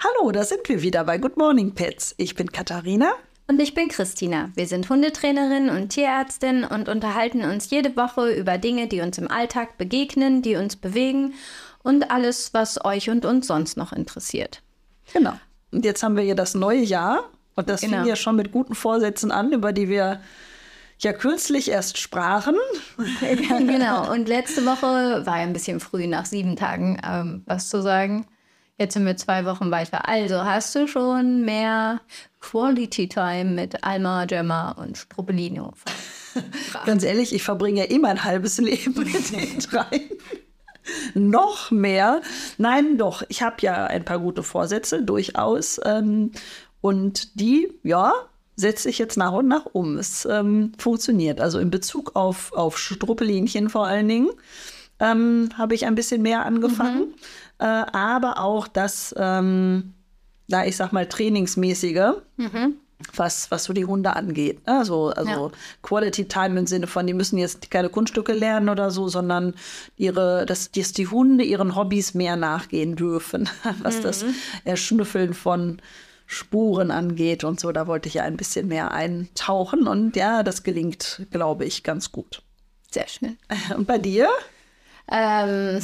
Hallo, da sind wir wieder bei Good Morning Pets. Ich bin Katharina. Und ich bin Christina. Wir sind Hundetrainerin und Tierärztin und unterhalten uns jede Woche über Dinge, die uns im Alltag begegnen, die uns bewegen und alles, was euch und uns sonst noch interessiert. Genau. Und jetzt haben wir ja das neue Jahr und das Genau. fing ja schon mit guten Vorsätzen an, über die wir ja kürzlich erst sprachen. genau. Und letzte Woche war ja ein bisschen früh, nach sieben Tagen ähm, was zu sagen. Jetzt sind wir zwei Wochen weiter. Also hast du schon mehr Quality Time mit Alma, Gemma und Struppelino? Ganz ehrlich, ich verbringe ja immer ein halbes Leben mit den drei. Noch mehr. Nein, doch, ich habe ja ein paar gute Vorsätze, durchaus. Ähm, und die, ja, setze ich jetzt nach und nach um. Es ähm, funktioniert. Also in Bezug auf, auf Struppelinchen vor allen Dingen ähm, habe ich ein bisschen mehr angefangen. Äh, aber auch das, ähm, da ich sag mal, trainingsmäßige, was, was so die Hunde angeht. Also, also Ja. Quality Time im Sinne von, die müssen jetzt keine Kunststücke lernen oder so, sondern ihre, dass, dass die Hunde ihren Hobbys mehr nachgehen dürfen, was das Erschnüffeln von Spuren angeht und so. Da wollte ich ja ein bisschen mehr eintauchen und ja, das gelingt, glaube ich, ganz gut. Sehr schön. Und bei dir? Ähm,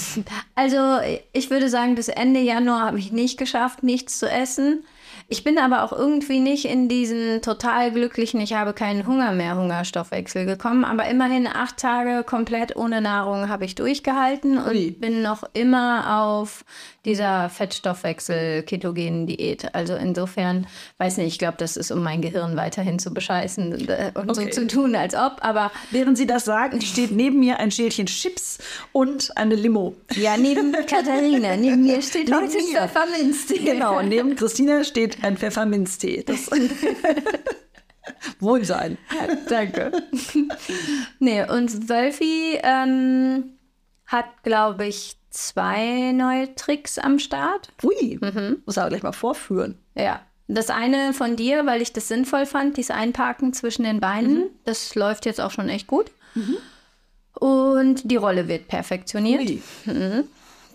also ich würde sagen, bis Ende Januar habe ich nicht geschafft, nichts zu essen. Ich bin aber auch irgendwie nicht in diesen total glücklichen, ich habe keinen Hunger mehr, Hungerstoffwechsel gekommen. Aber immerhin acht Tage komplett ohne Nahrung habe ich durchgehalten und Ui. bin noch immer auf dieser Fettstoffwechsel-ketogenen-Diät. Also insofern, weiß nicht, ich glaube, das ist, um mein Gehirn weiterhin zu bescheißen äh, und so Okay. zu tun, als ob. Aber Während Sie das sagen, steht neben mir ein Schälchen Chips und eine Limo. Ja, neben Katharina. Neben mir steht Neben heute mir. Pfefferminztee. Genau, und neben Christina steht ein Pfefferminztee. Das Wohlsein. Danke. nee, und Wölfi ähm, hat, glaube ich, zwei neue Tricks am Start. Ui, muss aber gleich mal vorführen. Ja. Das eine von dir, weil ich das sinnvoll fand, dieses Einparken zwischen den Beinen. Das läuft jetzt auch schon echt gut. Und die Rolle wird perfektioniert. Ui.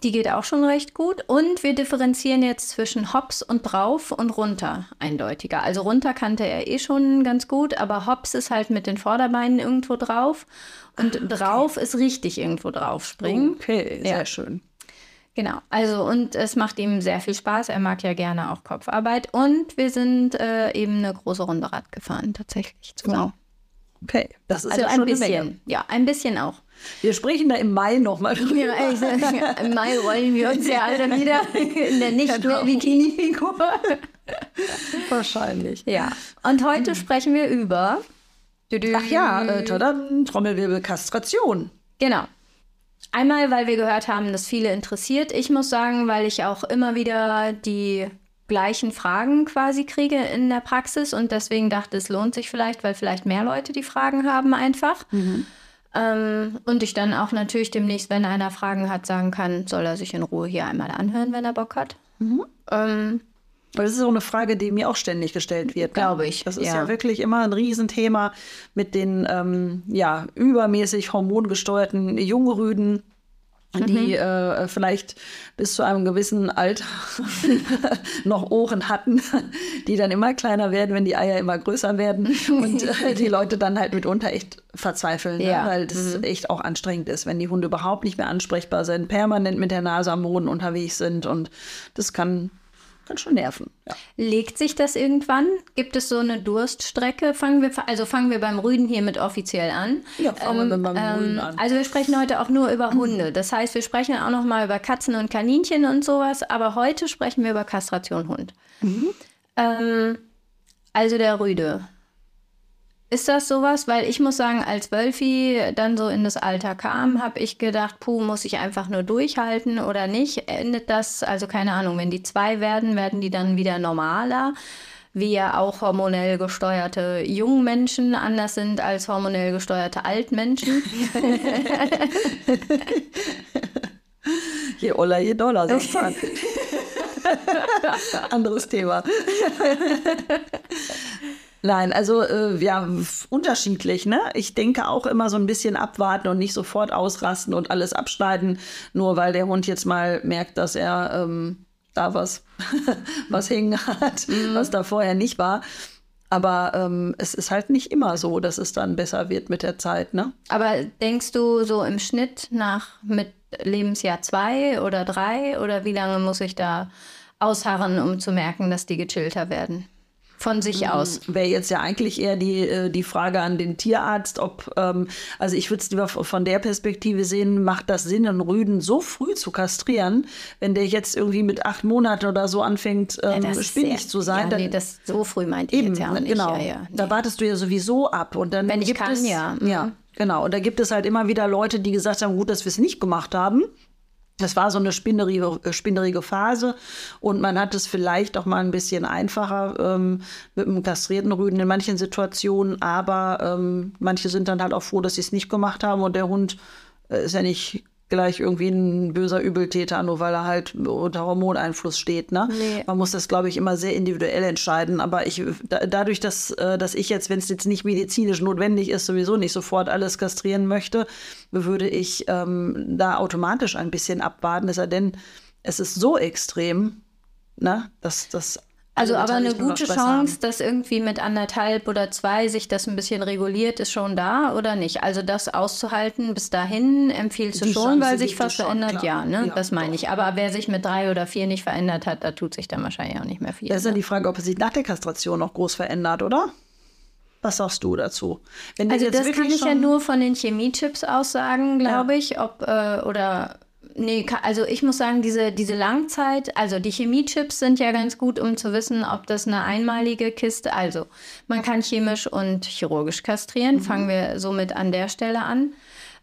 Die geht auch schon recht gut. Und wir differenzieren jetzt zwischen Hops und drauf und runter eindeutiger. Also runter kannte er eh schon ganz gut, aber Hops ist halt mit den Vorderbeinen irgendwo drauf. Und drauf ist richtig irgendwo drauf springen. Okay, sehr Ja. schön. Genau. Also, und es macht ihm sehr viel Spaß. Er mag ja gerne auch Kopfarbeit. Und wir sind äh, eben eine große Runde Rad gefahren, tatsächlich zusammen. Okay, das ist Also ja ein schon eine bisschen. Ja, ein bisschen auch. Wir sprechen da im Mai nochmal drüber. Ja, ich, Im Mai wollen wir uns ja alle wieder in der nicht Genau. mehr Bikini-Figur. Wahrscheinlich. Ja. Und heute sprechen wir über. Ach ja, äh, Trommelwirbel, Kastration. Genau. Einmal, weil wir gehört haben, dass viele interessiert. Ich muss sagen, weil ich auch immer wieder die gleichen Fragen quasi kriege in der Praxis und deswegen dachte, es lohnt sich vielleicht, weil vielleicht mehr Leute die Fragen haben einfach. Ähm, und ich dann auch natürlich demnächst, wenn einer Fragen hat, sagen kann, soll er sich in Ruhe hier einmal anhören, wenn er Bock hat. Ähm, Weil das ist so eine Frage, die mir auch ständig gestellt wird. ne? Glaube ich, Das ist ja. ja. wirklich immer ein Riesenthema mit den ähm, ja, übermäßig hormongesteuerten Jungrüden, die äh, vielleicht bis zu einem gewissen Alter noch Ohren hatten, die dann immer kleiner werden, wenn die Eier immer größer werden und äh, die Leute dann halt mitunter echt verzweifeln, Ja. ne? weil das echt auch anstrengend ist, wenn die Hunde überhaupt nicht mehr ansprechbar sind, permanent mit der Nase am Boden unterwegs sind und das kann, kann schon nerven. Ja. Legt sich das irgendwann? Gibt es so eine Durststrecke? Fangen wir, also fangen wir beim Rüden hiermit offiziell an. Ja, fangen wir beim Rüden an. Also wir sprechen heute auch nur über Hunde. Das heißt, wir sprechen auch noch mal über Katzen und Kaninchen und sowas. Aber heute sprechen wir über Kastration Hund. Mhm. Ähm, also der Rüde. Ist das sowas? Weil ich muss sagen, als Wölfi dann so in das Alter kam, habe ich gedacht, puh, muss ich einfach nur durchhalten oder nicht? Endet das, also keine Ahnung, wenn die zwei werden, werden die dann wieder normaler? Wie ja auch hormonell gesteuerte Jungmenschen anders sind als hormonell gesteuerte Altmenschen. Je Oller, je Dollar, sagt man. Anderes Thema. Nein, also äh, ja, unterschiedlich. Ne? Ich denke auch immer so ein bisschen abwarten und nicht sofort ausrasten und alles abschneiden, nur weil der Hund jetzt mal merkt, dass er ähm, da was, was hängen hat, mhm. was da vorher nicht war. Aber ähm, es ist halt nicht immer so, dass es dann besser wird mit der Zeit, ne? Aber denkst du so im Schnitt nach mit Lebensjahr zwei oder drei oder wie lange muss ich da ausharren, um zu merken, dass die gechillter werden? Von sich mhm. aus. Wäre jetzt ja eigentlich eher die, äh, die Frage an den Tierarzt, ob, ähm, also ich würde es lieber von der Perspektive sehen, macht das Sinn, einen Rüden so früh zu kastrieren, wenn der jetzt irgendwie mit acht Monaten oder so anfängt, ähm, ja, spinnig zu sein. Ja, dann, nee, das so früh meinte ich eben, jetzt ja nicht. Genau, ja, ja, nee. da wartest du ja sowieso ab. Und dann wenn ich kann, es, ja. Ja, mhm. genau. Und da gibt es halt immer wieder Leute, die gesagt haben, gut, dass wir es nicht gemacht haben. Das war so eine spinnerige, äh, spinnerige Phase. Und man hat es vielleicht auch mal ein bisschen einfacher ähm, mit einem kastrierten Rüden in manchen Situationen, aber ähm, manche sind dann halt auch froh, dass sie es nicht gemacht haben. Und der Hund äh, ist ja nicht gleich irgendwie ein böser Übeltäter, nur weil er halt unter Hormoneinfluss steht. Ne? Nee. Man muss das, glaube ich, immer sehr individuell entscheiden. Aber ich, da, dadurch, dass, äh, dass ich jetzt, wenn es jetzt nicht medizinisch notwendig ist, sowieso nicht sofort alles kastrieren möchte, würde ich ähm, da automatisch ein bisschen abwarten. Es sei denn, es ist so extrem, ne, dass das also aber eine gute Chance, dass irgendwie mit anderthalb oder zwei sich das ein bisschen reguliert, ist schon da oder nicht? Also das auszuhalten bis dahin empfiehlst du Die schon, Chance weil sich was verändert? Ja, ne? Ja, das meine ich. Aber wer sich mit drei oder vier nicht verändert hat, da tut sich dann wahrscheinlich auch nicht mehr viel. Das ist ja ne? die Frage, ob es sich nach der Kastration noch groß verändert, oder? Was sagst du dazu? also das kann ich ja nur von den Chemiechips aussagen, glaube ja. ich, ob äh, oder Nee, also ich muss sagen, diese, diese Langzeit, also die Chemiechips sind ja ganz gut, um zu wissen, ob das eine einmalige Kiste, also man kann chemisch und chirurgisch kastrieren, mhm. fangen wir somit an der Stelle an.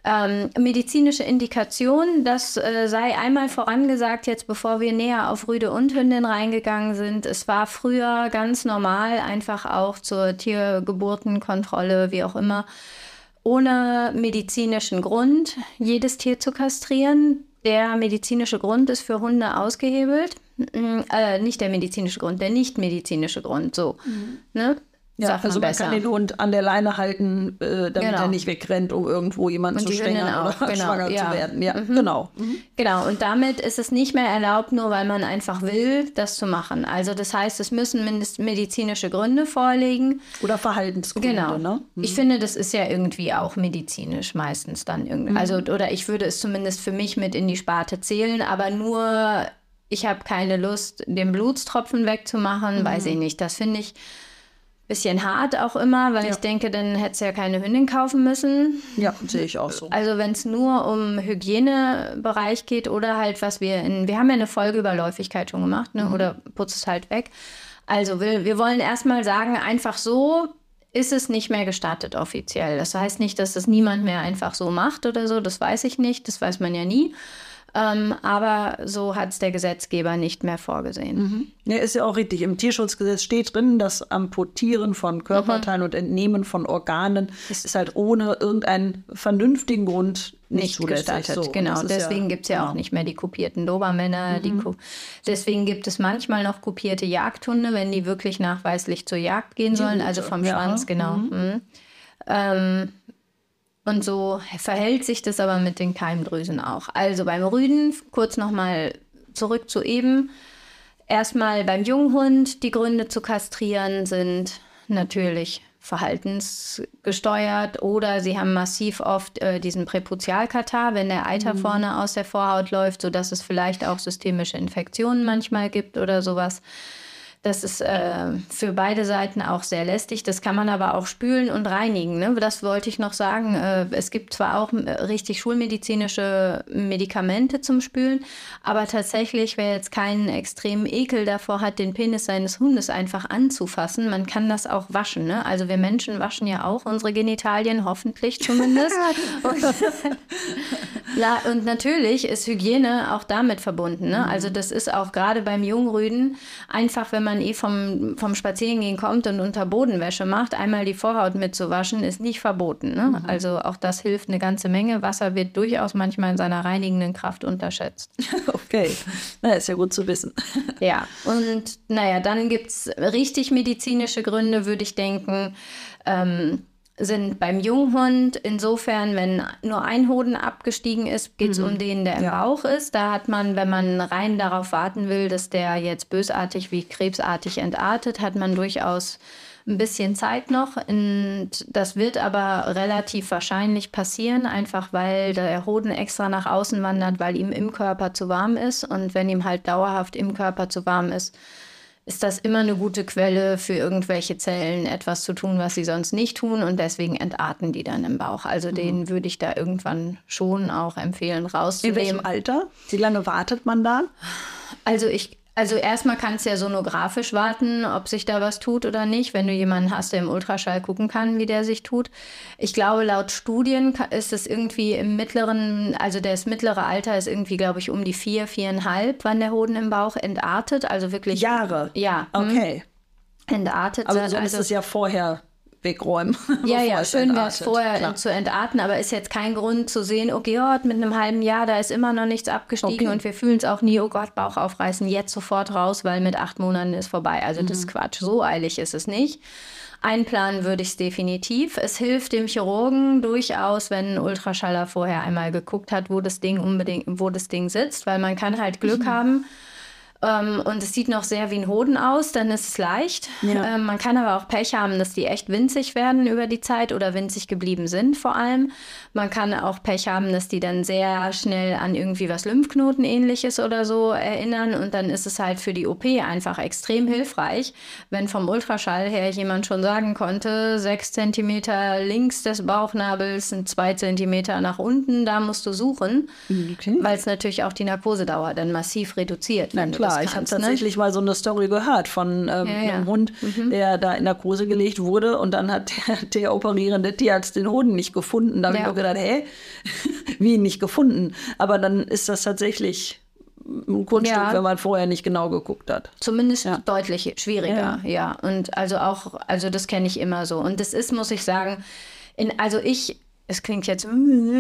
Ähm, medizinische Indikation, das äh, sei einmal vorangesagt, jetzt bevor wir näher auf Rüde und Hündin reingegangen sind. Es war früher ganz normal, einfach auch zur Tiergeburtenkontrolle, wie auch immer, ohne medizinischen Grund jedes Tier zu kastrieren. Der medizinische Grund ist für Hunde ausgehebelt. Mm, äh, nicht der medizinische Grund, der nicht medizinische Grund. So. Mhm. Ne? Ja, also man besser. kann den Hund an der Leine halten, äh, damit genau. er nicht wegrennt, um irgendwo jemanden und zu stängeln oder genau. schwanger ja. zu werden. Ja, mhm. genau. Mhm. Genau, und damit ist es nicht mehr erlaubt, nur weil man einfach will, das zu machen. Also das heißt, es müssen mindestens medizinische Gründe vorliegen. Oder Verhaltensgründe, genau. ne? Mhm. Ich finde, das ist ja irgendwie auch medizinisch meistens dann irgendwie. Mhm. Also, oder ich würde es zumindest für mich mit in die Sparte zählen, aber nur, ich habe keine Lust, den Blutstropfen wegzumachen, weiß mhm. ich nicht. Das finde ich bisschen hart auch immer, weil ja. ich denke, dann hättest du ja keine Hündin kaufen müssen. Ja, sehe ich auch so. Also wenn es nur um Hygienebereich geht oder halt was wir in, wir haben ja eine Folge über Läufigkeit schon gemacht, ne? Mhm. oder putz es halt weg. Also wir, wir wollen erstmal sagen, einfach so ist es nicht mehr gestartet offiziell. Das heißt nicht, dass das niemand mehr einfach so macht oder so, das weiß ich nicht, das weiß man ja nie. Ähm, aber so hat es der Gesetzgeber nicht mehr vorgesehen. Mhm. Ja, ist ja auch richtig. Im Tierschutzgesetz steht drin, dass Amputieren von Körperteilen mhm. und Entnehmen von Organen ist, ist halt ohne irgendeinen vernünftigen Grund nicht, nicht gestaltet. So, genau, deswegen ja, gibt es ja genau. auch nicht mehr die kopierten Dobermänner. Mhm. Ko deswegen gibt es manchmal noch kopierte Jagdhunde, wenn die wirklich nachweislich zur Jagd gehen sollen, also vom ja. Schwanz, genau. Mhm. mhm. Ähm, und so verhält sich das aber mit den Keimdrüsen auch. Also beim Rüden, kurz nochmal zurück zu eben. Erstmal beim Junghund, die Gründe zu kastrieren sind natürlich verhaltensgesteuert oder sie haben massiv oft äh, diesen Präputialkatar, wenn der Eiter mhm. vorne aus der Vorhaut läuft, sodass es vielleicht auch systemische Infektionen manchmal gibt oder sowas. Das ist äh, für beide Seiten auch sehr lästig. Das kann man aber auch spülen und reinigen. Ne? Das wollte ich noch sagen. Äh, es gibt zwar auch äh, richtig schulmedizinische Medikamente zum Spülen, aber tatsächlich, wer jetzt keinen extremen Ekel davor hat, den Penis seines Hundes einfach anzufassen, man kann das auch waschen. Ne? Also wir Menschen waschen ja auch unsere Genitalien, hoffentlich zumindest. und, und, natürlich ist Hygiene auch damit verbunden. Ne? Also das ist auch gerade beim Jungrüden einfach, wenn man man eh vom, vom Spazierengehen kommt und unter Bodenwäsche macht, einmal die Vorhaut mitzuwaschen, ist nicht verboten. Ne? Mhm. Also auch das hilft eine ganze Menge. Wasser wird durchaus manchmal in seiner reinigenden Kraft unterschätzt. Okay, na, ist ja gut zu wissen. Ja, und naja, dann gibt es richtig medizinische Gründe, würde ich denken. Ähm, sind beim Junghund insofern, wenn nur ein Hoden abgestiegen ist, geht es um den, der im Ja. Bauch ist. Da hat man, wenn man rein darauf warten will, dass der jetzt bösartig wie krebsartig entartet, hat man durchaus ein bisschen Zeit noch. Und das wird aber relativ wahrscheinlich passieren, einfach weil der Hoden extra nach außen wandert, weil ihm im Körper zu warm ist. Und wenn ihm halt dauerhaft im Körper zu warm ist, ist das immer eine gute Quelle für irgendwelche Zellen, etwas zu tun, was sie sonst nicht tun. Und deswegen entarten die dann im Bauch. Also den würde ich da irgendwann schon auch empfehlen, In rauszunehmen. welchem Alter? Wie lange wartet man da? Also ich, also erstmal kannst du ja sonografisch warten, ob sich da was tut oder nicht, wenn du jemanden hast, der im Ultraschall gucken kann, wie der sich tut. Ich glaube, laut Studien ist es irgendwie im mittleren, also das mittlere Alter ist irgendwie, glaube ich, um die vier, viereinhalb, wann der Hoden im Bauch entartet. Also wirklich. Jahre. Ja, hm, Okay. entartet. Aber so ist also, es ja vorher wegräumen. ja, ja, schön wäre es vorher Klar. zu entarten, aber ist jetzt kein Grund zu sehen, okay, Gott, mit einem halben Jahr, da ist immer noch nichts abgestiegen Okay. und wir fühlen es auch nie, oh Gott, Bauch aufreißen, jetzt sofort raus, weil mit acht Monaten ist vorbei. Also das Mhm. ist Quatsch, so eilig ist es nicht. Einplanen würde ich es definitiv. Es hilft dem Chirurgen durchaus, wenn ein Ultraschaller vorher einmal geguckt hat, wo das Ding unbedingt, wo das Ding sitzt, weil man kann halt Glück Mhm. haben, ähm, und es sieht noch sehr wie ein Hoden aus, dann ist es leicht. Ja. Ähm, man kann aber auch Pech haben, dass die echt winzig werden über die Zeit oder winzig geblieben sind vor allem. Man kann auch Pech haben, dass die dann sehr schnell an irgendwie was Lymphknoten-ähnliches oder so erinnern und dann ist es halt für die OP einfach extrem hilfreich, wenn vom Ultraschall her jemand schon sagen konnte, sechs Zentimeter links des Bauchnabels sind zwei Zentimeter nach unten, da musst du suchen, Okay. weil es natürlich auch die Narkosedauer dann massiv reduziert. Na klar, das ich habe kannst, ne? tatsächlich mal so eine Story gehört von ähm, Ja, Mhm. ja. einem Hund, der da in Narkose gelegt wurde und dann hat der, der operierende Tierarzt den Hoden nicht gefunden. Da habe Ja. ich auch gedacht, hä, wie nicht gefunden? Aber dann ist das tatsächlich ein Kunststück, Ja. wenn man vorher nicht genau geguckt hat. Zumindest Ja. deutlich schwieriger, ja. Und also auch, also das kenne ich immer so. Und das ist, muss ich sagen, in, also ich, es klingt jetzt,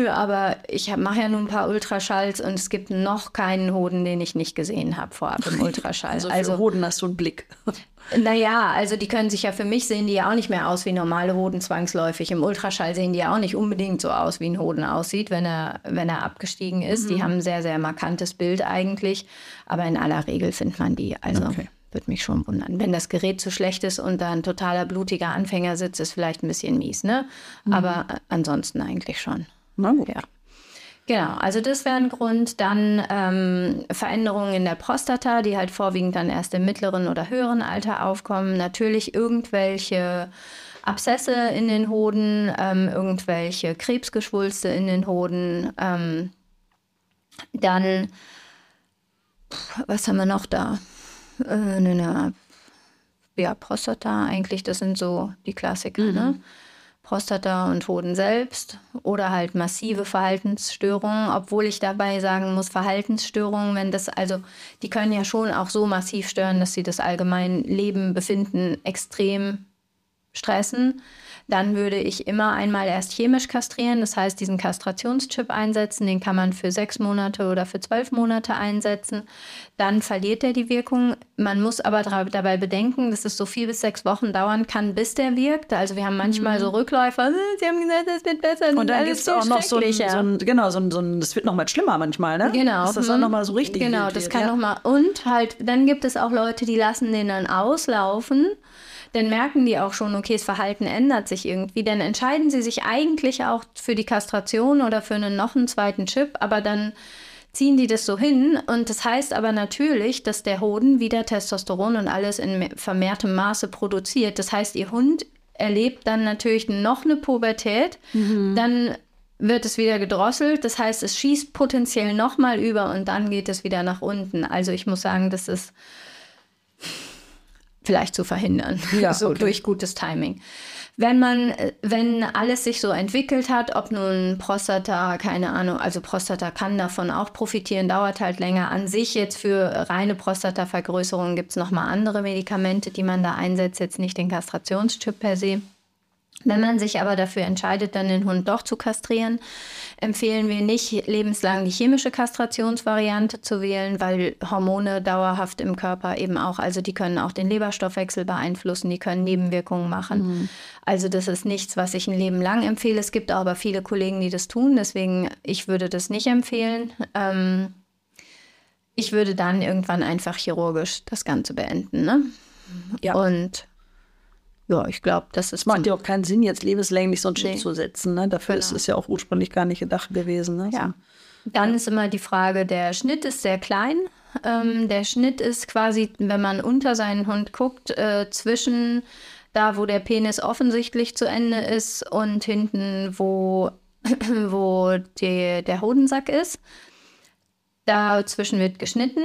aber ich mache ja nun ein paar Ultraschalls und es gibt noch keinen Hoden, den ich nicht gesehen habe vorab im Ultraschall. Also für also Hoden hast du einen Blick. Naja, also die können sich ja für mich sehen die ja auch nicht mehr aus wie normale Hoden zwangsläufig. Im Ultraschall sehen die ja auch nicht unbedingt so aus, wie ein Hoden aussieht, wenn er, wenn er abgestiegen ist. Die haben ein sehr, sehr markantes Bild eigentlich. Aber in aller Regel findet man die. Also Okay. Würde mich schon wundern. Wenn das Gerät zu schlecht ist und da ein totaler blutiger Anfänger sitzt, ist vielleicht ein bisschen mies, ne? Aber äh, ansonsten eigentlich schon. Na gut. Ja. Genau, also das wäre ein Grund. Dann ähm, Veränderungen in der Prostata, die halt vorwiegend dann erst im mittleren oder höheren Alter aufkommen. Natürlich irgendwelche Abszesse in den Hoden, ähm, irgendwelche Krebsgeschwulste in den Hoden. Ähm, dann, was haben wir noch da? Äh, ne, ne, ja, Prostata eigentlich, das sind so die Klassiker, ne? Prostata und Hoden selbst oder halt massive Verhaltensstörungen, obwohl ich dabei sagen muss, Verhaltensstörungen, wenn das, also die können ja schon auch so massiv stören, dass sie das allgemeine Leben, Befinden extrem stressen. Dann würde ich immer einmal erst chemisch kastrieren, das heißt diesen Kastrationschip einsetzen, den kann man für sechs Monate oder für zwölf Monate einsetzen. Dann verliert er die Wirkung. Man muss aber dabei bedenken, dass es so vier bis sechs Wochen dauern kann, bis der wirkt. Also wir haben manchmal so Rückläufer, "Äh, sie haben gesagt, es wird besser. Und dann gibt es auch noch so ein, schrecklicher." so ein, genau, so ein, so ein, das wird noch mal schlimmer manchmal, ne? Genau. Dass das auch hm. noch mal so richtig Genau, das kann ja. noch mal. Und halt, dann gibt es auch Leute, die lassen den dann auslaufen. Dann merken die auch schon, okay, das Verhalten ändert sich irgendwie. Dann entscheiden sie sich eigentlich auch für die Kastration oder für einen noch einen zweiten Chip, aber dann ziehen die das so hin. Und das heißt aber natürlich, dass der Hoden wieder Testosteron und alles in me- vermehrtem Maße produziert. Das heißt, ihr Hund erlebt dann natürlich noch eine Pubertät. Dann wird es wieder gedrosselt. Das heißt, es schießt potenziell nochmal über und dann geht es wieder nach unten. Also ich muss sagen, das ist vielleicht zu verhindern. Ja, so okay. durch gutes Timing. Wenn man, wenn alles sich so entwickelt hat, ob nun Prostata, keine Ahnung, also Prostata kann davon auch profitieren, dauert halt länger. An sich jetzt für reine Prostatavergrößerung gibt es nochmal andere Medikamente, die man da einsetzt, jetzt nicht den Kastrationschip per se. Wenn man sich aber dafür entscheidet, dann den Hund doch zu kastrieren, empfehlen wir nicht, lebenslang die chemische Kastrationsvariante zu wählen, weil Hormone dauerhaft im Körper eben auch, also die können auch den Leberstoffwechsel beeinflussen, die können Nebenwirkungen machen. Mhm. Also das ist nichts, was ich ein Leben lang empfehle. Es gibt aber viele Kollegen, die das tun, deswegen ich würde das nicht empfehlen. Ähm, ich würde dann irgendwann einfach chirurgisch das Ganze beenden. Ne? Ja. Und ja, ich glaube, das ist. Es macht ja auch keinen Sinn, jetzt lebenslänglich so ein Chip nee. zu setzen. Ne? Dafür genau. ist es ja auch ursprünglich gar nicht gedacht gewesen. Ne? Ja. Dann ist immer die Frage, der Schnitt ist sehr klein. Ähm, der Schnitt ist quasi, wenn man unter seinen Hund guckt, äh, zwischen da, wo der Penis offensichtlich zu Ende ist und hinten, wo, wo die, der Hodensack ist. Dazwischen wird geschnitten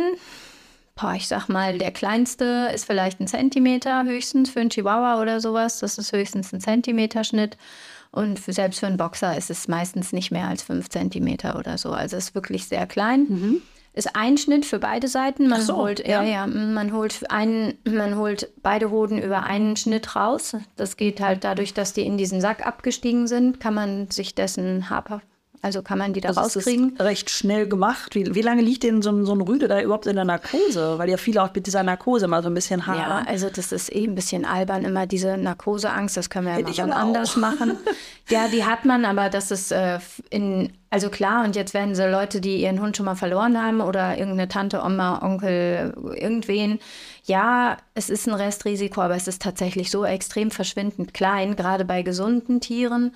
boah, ich sag mal, der kleinste ist vielleicht ein Zentimeter höchstens für einen Chihuahua oder sowas. Das ist höchstens ein Zentimeter Schnitt. Und für, selbst für einen Boxer ist es meistens nicht mehr als fünf Zentimeter oder so. Also es ist wirklich sehr klein. Mhm. Ist ein Schnitt für beide Seiten. Man so, holt, ja, ja, man holt einen, man holt beide Hoden über einen Schnitt raus. Das geht halt dadurch, dass die in diesen Sack abgestiegen sind, kann man sich dessen habhaft also kann man die da also rauskriegen? recht schnell gemacht. Wie, wie lange liegt denn so, so, ein Rüde da überhaupt in der Narkose? Weil ja viele auch mit dieser Narkose mal so ein bisschen haben. Ja, also das ist eh ein bisschen albern, immer diese Narkoseangst. Das können wir ja mal anders machen. ja, die hat man, aber das ist äh, in, also klar, und jetzt werden so Leute, die ihren Hund schon mal verloren haben oder irgendeine Tante, Oma, Onkel, irgendwen. Ja, es ist ein Restrisiko, aber es ist tatsächlich so extrem verschwindend klein, gerade bei gesunden Tieren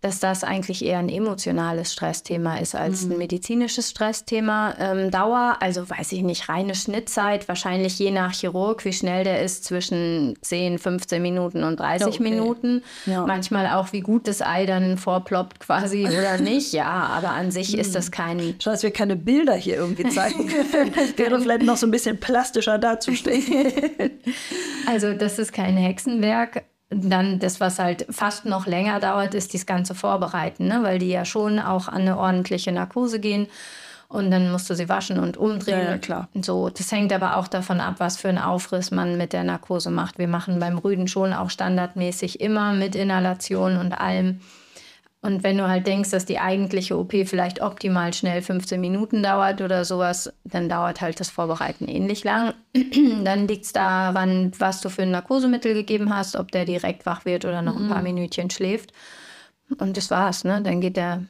dass das eigentlich eher ein emotionales Stressthema ist als mhm. ein medizinisches Stressthema. Ähm, Dauer, also weiß ich nicht, reine Schnittzeit, wahrscheinlich je nach Chirurg, wie schnell der ist, zwischen 10, 15 Minuten und 30 okay. Minuten. Ja. Manchmal auch, wie gut das Ei dann vorploppt quasi oder nicht. Ja, aber an sich mhm. ist das kein... Schade, dass wir keine Bilder hier irgendwie zeigen können. Wäre vielleicht noch so ein bisschen plastischer darzustellen. also das ist kein Hexenwerk dann das, was halt fast noch länger dauert, ist das ganze Vorbereiten, ne? weil die ja schon auch an eine ordentliche Narkose gehen. Und dann musst du sie waschen und umdrehen. Ja, ja, klar. So, das hängt aber auch davon ab, was für einen Aufriss man mit der Narkose macht. Wir machen beim Rüden schon auch standardmäßig immer mit Inhalation und allem und wenn du halt denkst, dass die eigentliche OP vielleicht optimal schnell 15 Minuten dauert oder sowas, dann dauert halt das Vorbereiten ähnlich lang. dann liegt es daran, was du für ein Narkosemittel gegeben hast, ob der direkt wach wird oder noch ein paar mhm. Minütchen schläft. Und das war's, ne? Dann geht der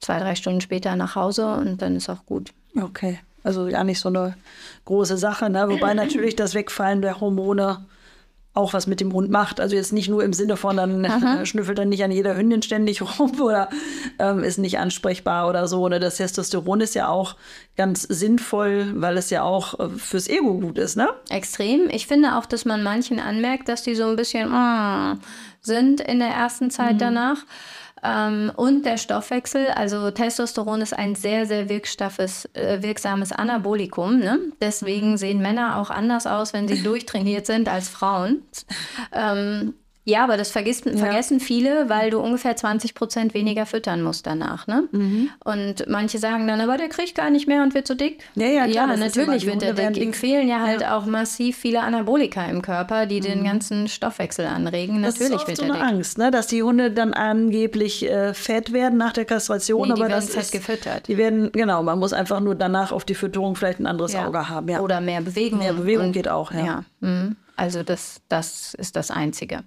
zwei, drei Stunden später nach Hause und dann ist auch gut. Okay. Also ja nicht so eine große Sache, ne? Wobei natürlich das Wegfallen der Hormone auch was mit dem Hund macht. Also jetzt nicht nur im Sinne von, dann Aha. schnüffelt er nicht an jeder Hündin ständig rum oder ähm, ist nicht ansprechbar oder so. Oder das Testosteron ist ja auch ganz sinnvoll, weil es ja auch äh, fürs Ego gut ist, ne? Extrem. Ich finde auch, dass man manchen anmerkt, dass die so ein bisschen mm, sind in der ersten Zeit mhm. danach. Ähm, und der Stoffwechsel, also Testosteron ist ein sehr, sehr äh, wirksames Anabolikum. Ne? Deswegen sehen Männer auch anders aus, wenn sie durchtrainiert sind als Frauen. Ähm, ja, aber das vergisst, ja. vergessen viele, weil du ungefähr 20 Prozent weniger füttern musst danach. Ne? Mhm. Und manche sagen dann, aber der kriegt gar nicht mehr und wird so dick. Ja, ja, klar, ja natürlich wird der dick. Ihm fehlen ja halt ja. auch massiv viele Anabolika im Körper, die mhm. den ganzen Stoffwechsel anregen. Das natürlich ist wird so eine dick. Angst, ne? dass die Hunde dann angeblich äh, fett werden nach der Kastration. Nee, die aber werden das ist, gefüttert. Die werden, genau, man muss einfach nur danach auf die Fütterung vielleicht ein anderes. Auge haben. Oder mehr Bewegung. Mehr Bewegung und, geht auch, ja. ja. Mhm. Also das, das ist das Einzige.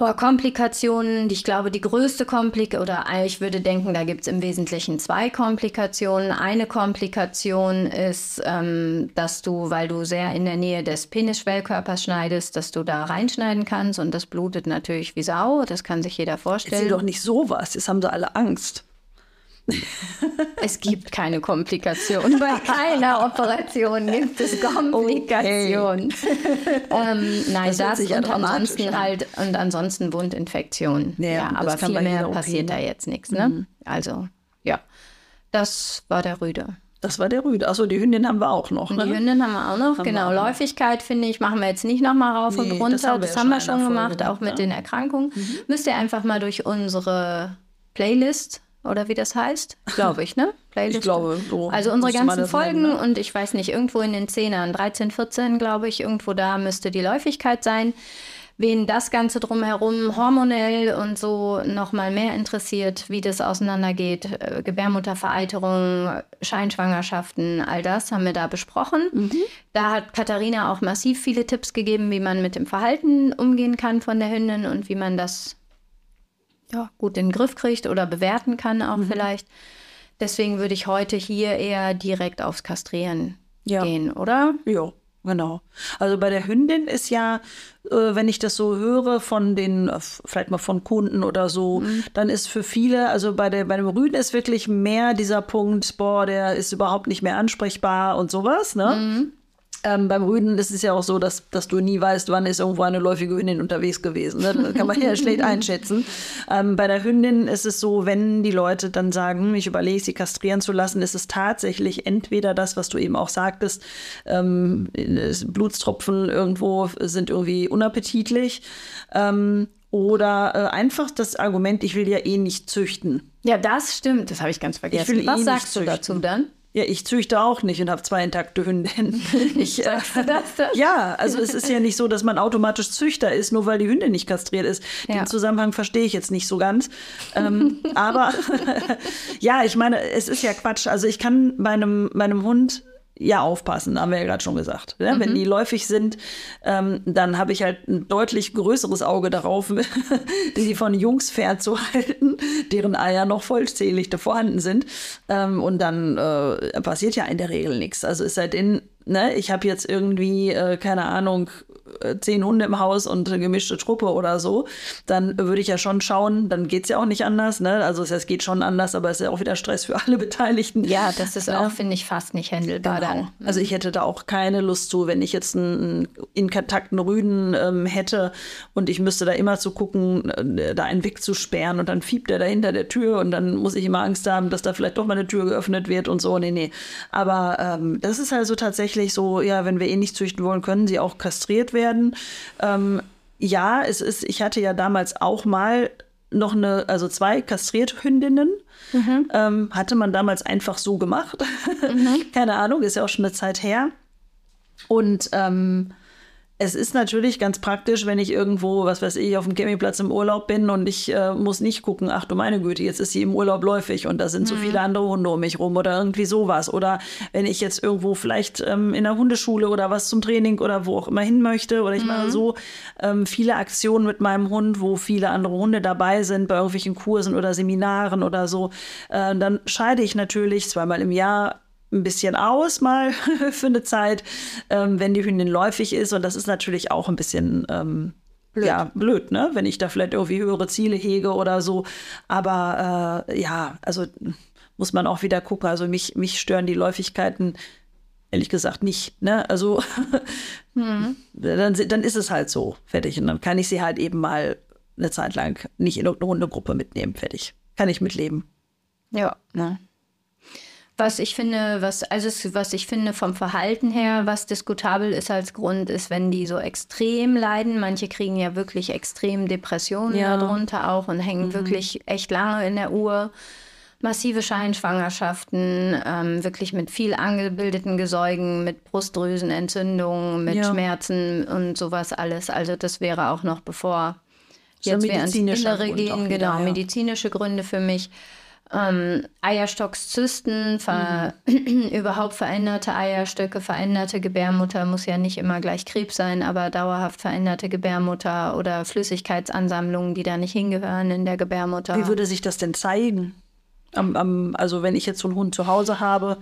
Boah, Komplikationen, ich glaube, die größte Komplikation, oder ich würde denken, da gibt es im Wesentlichen zwei Komplikationen. Eine Komplikation ist, ähm, dass du, weil du sehr in der Nähe des Penisschwellkörpers schneidest, dass du da reinschneiden kannst und das blutet natürlich wie Sau. Das kann sich jeder vorstellen. Erzähl doch nicht sowas, jetzt haben sie alle Angst. Es gibt keine Komplikationen. Bei keiner Operation gibt es Komplikationen. Okay. Ähm, nein, das, das und ansonsten halt und ansonsten Wundinfektionen. Ja, ja aber viel mehr passiert da jetzt nichts. Ne? Mhm. Also ja, das war der Rüde. Das war der Rüde. Achso, die Hündin haben wir auch noch. Ne? Die Hündin haben wir auch noch. Haben genau, Läufigkeit finde ich, machen wir jetzt nicht nochmal rauf nee, und runter. Das haben wir, das haben wir schon gemacht, auch mit ja. den Erkrankungen. Mhm. Müsst ihr einfach mal durch unsere Playlist oder wie das heißt, glaube ich, ne? Playlist. Ich glaube, so. Also unsere ganzen Folgen nennen, ne? und ich weiß nicht, irgendwo in den Zehnern, 13, 14, glaube ich, irgendwo da müsste die Läufigkeit sein. wen das Ganze drumherum hormonell und so nochmal mehr interessiert, wie das auseinandergeht, äh, Gebärmuttervereiterung, Scheinschwangerschaften, all das haben wir da besprochen. Mhm. Da hat Katharina auch massiv viele Tipps gegeben, wie man mit dem Verhalten umgehen kann von der Hündin und wie man das ja, gut in den Griff kriegt oder bewerten kann auch mhm. vielleicht. Deswegen würde ich heute hier eher direkt aufs Kastrieren ja. gehen, oder? Ja. Genau. Also bei der Hündin ist ja, äh, wenn ich das so höre von den, äh, vielleicht mal von Kunden oder so, mhm. dann ist für viele, also bei, der, bei dem Rüden ist wirklich mehr dieser Punkt, boah, der ist überhaupt nicht mehr ansprechbar und sowas, ne? Mhm. Ähm, beim Rüden ist es ja auch so, dass, dass du nie weißt, wann ist irgendwo eine läufige Hündin unterwegs gewesen. Ne? Das kann man ja schlecht einschätzen. Ähm, bei der Hündin ist es so, wenn die Leute dann sagen, ich überlege, sie kastrieren zu lassen, ist es tatsächlich entweder das, was du eben auch sagtest, ähm, Blutstropfen irgendwo sind irgendwie unappetitlich. Ähm, oder äh, einfach das Argument, ich will ja eh nicht züchten. Ja, das stimmt. Das habe ich ganz vergessen. Ich was eh sagst du dazu dann? Ja, ich züchte auch nicht und habe zwei intakte Hündinnen. Ich, äh, ja, also es ist ja nicht so, dass man automatisch Züchter ist, nur weil die Hündin nicht kastriert ist. Ja. Den Zusammenhang verstehe ich jetzt nicht so ganz. Ähm, aber ja, ich meine, es ist ja Quatsch. Also ich kann meinem, meinem Hund ja aufpassen, haben wir ja gerade schon gesagt. Ja, mhm. Wenn die läufig sind, ähm, dann habe ich halt ein deutlich größeres Auge darauf, die von Jungs fernzuhalten, deren Eier noch vollzählig da vorhanden sind. Ähm, und dann äh, passiert ja in der Regel nichts. Also es sei denn, ne, ich habe jetzt irgendwie, äh, keine Ahnung, zehn Hunde im Haus und eine gemischte Truppe oder so, dann würde ich ja schon schauen, dann geht es ja auch nicht anders. Ne? Also es geht schon anders, aber es ist ja auch wieder Stress für alle Beteiligten. Ja, das ist ja. auch, finde ich, fast nicht handelbar genau. dann. Also ich hätte da auch keine Lust zu, wenn ich jetzt einen intakten Rüden ähm, hätte und ich müsste da immer zu gucken, äh, da einen Weg zu sperren und dann fiebt er da hinter der Tür und dann muss ich immer Angst haben, dass da vielleicht doch mal eine Tür geöffnet wird und so. Nee, nee. Aber ähm, das ist also tatsächlich so, ja, wenn wir eh nicht züchten wollen, können sie auch kastriert werden werden. Ähm, ja, es ist, ich hatte ja damals auch mal noch eine, also zwei kastrierte Hündinnen. Mhm. Ähm, hatte man damals einfach so gemacht. Mhm. Keine Ahnung, ist ja auch schon eine Zeit her. Und ähm, es ist natürlich ganz praktisch, wenn ich irgendwo, was weiß ich, auf dem Campingplatz im Urlaub bin und ich äh, muss nicht gucken, ach du meine Güte, jetzt ist sie im Urlaub läufig und da sind mhm. so viele andere Hunde um mich rum oder irgendwie sowas. Oder wenn ich jetzt irgendwo vielleicht ähm, in der Hundeschule oder was zum Training oder wo auch immer hin möchte oder ich mhm. mache so ähm, viele Aktionen mit meinem Hund, wo viele andere Hunde dabei sind, bei irgendwelchen Kursen oder Seminaren oder so, äh, dann scheide ich natürlich zweimal im Jahr ein bisschen aus, mal für eine Zeit, ähm, wenn die Hündin läufig ist. Und das ist natürlich auch ein bisschen ähm, blöd. Ja, blöd, ne? Wenn ich da vielleicht irgendwie höhere Ziele hege oder so. Aber äh, ja, also muss man auch wieder gucken. Also mich, mich stören die Läufigkeiten ehrlich gesagt nicht. Ne? Also mhm. dann, dann ist es halt so, fertig. Und dann kann ich sie halt eben mal eine Zeit lang nicht in irgendeine Hundegruppe mitnehmen, fertig. Kann ich mitleben. Ja, ne? Was ich finde, was, also was ich finde vom Verhalten her, was diskutabel ist als Grund, ist, wenn die so extrem leiden. Manche kriegen ja wirklich extrem Depressionen ja. darunter auch und hängen mhm. wirklich echt lange in der Uhr. Massive Scheinschwangerschaften, ähm, wirklich mit viel angebildeten Gesäugen, mit Brustdrüsenentzündungen, mit ja. Schmerzen und sowas alles. Also das wäre auch noch bevor jetzt wir ins Innere gehen, genau, ja. medizinische Gründe für mich ähm, Eierstockzysten, ver mhm. überhaupt veränderte Eierstöcke, veränderte Gebärmutter, muss ja nicht immer gleich Krebs sein, aber dauerhaft veränderte Gebärmutter oder Flüssigkeitsansammlungen, die da nicht hingehören in der Gebärmutter. Wie würde sich das denn zeigen? Am, am, also wenn ich jetzt so einen Hund zu Hause habe.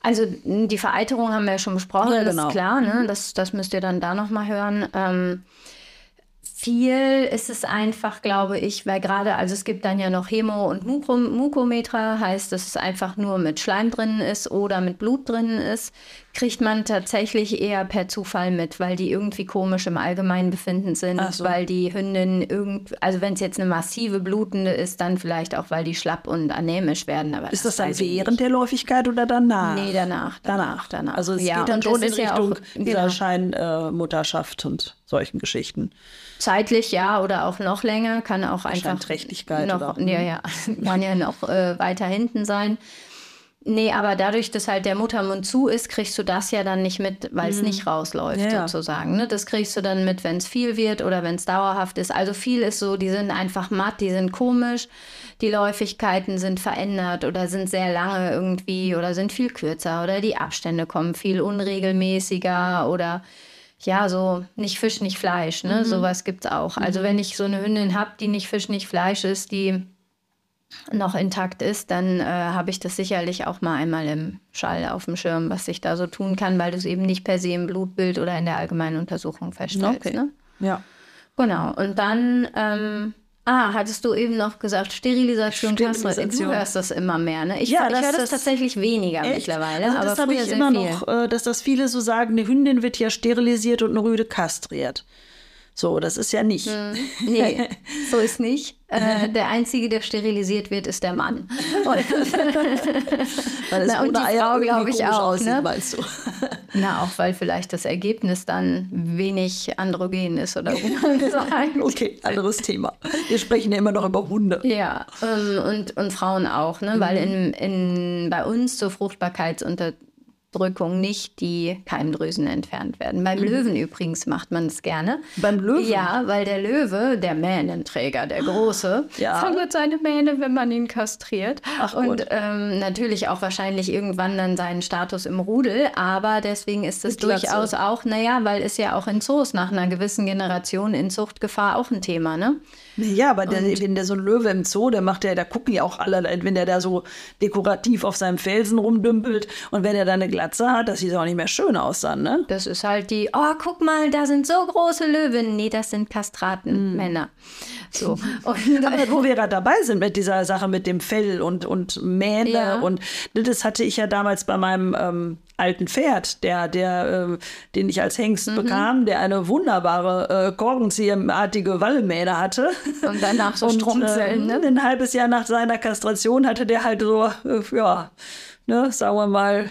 Also die Vereiterung haben wir ja schon besprochen, ja, genau. das ist klar, ne? Mhm. das, das müsst ihr dann da nochmal hören. Ähm, viel ist es einfach, glaube ich, weil gerade, also es gibt dann ja noch Hämo- und Mukometra, heißt, dass es einfach nur mit Schleim drin ist oder mit Blut drin ist, kriegt man tatsächlich eher per Zufall mit, weil die irgendwie komisch im Allgemeinbefinden sind, so. weil die Hündin irgend, also wenn es jetzt eine massive blutende ist, dann vielleicht auch, weil die schlapp und anämisch werden. Aber ist das, das dann während der Läufigkeit oder danach? Nee, danach. Danach. danach. Also es ja, geht dann schon in Richtung ja auch, dieser genau. Scheinmutterschaft äh, und solchen Geschichten. Zeitlich ja oder auch noch länger, kann auch einfach Trächtigkeit noch, auch, ja, ja, kann ja noch äh, weiter hinten sein. Nee, aber dadurch, dass halt der Muttermund zu ist, kriegst du das ja dann nicht mit, weil es nicht rausläuft, ja. sozusagen. Ne? Das kriegst du dann mit, wenn es viel wird oder wenn es dauerhaft ist. Also viel ist so, die sind einfach matt, die sind komisch, die Läufigkeiten sind verändert oder sind sehr lange irgendwie oder sind viel kürzer oder die Abstände kommen viel unregelmäßiger oder ja, so nicht Fisch, nicht Fleisch, ne? Sowas gibt's auch. Also wenn ich so eine Hündin habe, die nicht Fisch, nicht Fleisch ist, die noch intakt ist, dann äh, habe ich das sicherlich auch mal einmal im Schall auf dem Schirm, was ich da so tun kann, weil du es eben nicht per se im Blutbild oder in der allgemeinen Untersuchung feststellst. Okay. Ne? Ja. Genau. Und dann, ähm, ah, hattest du eben noch gesagt, Sterilisation. Sterilisation. Du hörst das immer mehr, ne? Ich, Ja, ich höre das, das- tatsächlich weniger Echt? mittlerweile, Also aber das habe ich immer noch, äh, dass das viele so sagen, eine Hündin wird ja sterilisiert und eine Rüde kastriert. So, das ist ja nicht. Hm. Nee, so ist nicht. Äh, der Einzige, der sterilisiert wird, ist der Mann. Weil es Na, und ohne die Eier Frau, irgendwie glaub ich, auch, aussieht, ne? meinst du? Na, auch weil vielleicht das Ergebnis dann wenig androgen ist oder sagt. Okay, anderes Thema. Wir sprechen ja immer noch über Hunde. Ja, ähm, und, und Frauen auch, ne? weil in, in, bei uns zur Fruchtbarkeitsunterdrückung nicht die Keimdrüsen entfernt werden. Beim Löwen übrigens macht man es gerne. Beim Löwen? Ja, weil der Löwe, der Mähnenträger, der große, Ja. verliert seine Mähne, wenn man ihn kastriert. Ach, und gut. ähm, natürlich auch wahrscheinlich irgendwann dann seinen Status im Rudel, aber deswegen ist es durchaus auch, naja, weil es ja auch in Zoos nach einer gewissen Generation in Zuchtgefahr auch ein Thema, ne? Ja, aber der, wenn der so ein Löwe im Zoo, der macht ja, da gucken ja auch alle, wenn der da so dekorativ auf seinem Felsen rumdümpelt und wenn er da eine Glatze hat, das sieht auch nicht mehr schön aus dann, ne? Das ist halt die, oh, guck mal, da sind so große Löwen. Nee, das sind Kastratenmänner. So. Und, Aber wo wir gerade dabei sind mit dieser Sache mit dem Fell und, und Mähne Ja. und das hatte ich ja damals bei meinem ähm, alten Pferd, der, der, äh, den ich als Mhm. Hengst bekam, der eine wunderbare äh, Korkenzieherartige Wallmähne hatte. Und danach so Stromzellen, ne? äh, Ein halbes Jahr nach seiner Kastration hatte der halt so, äh, ja, ne, sagen wir mal,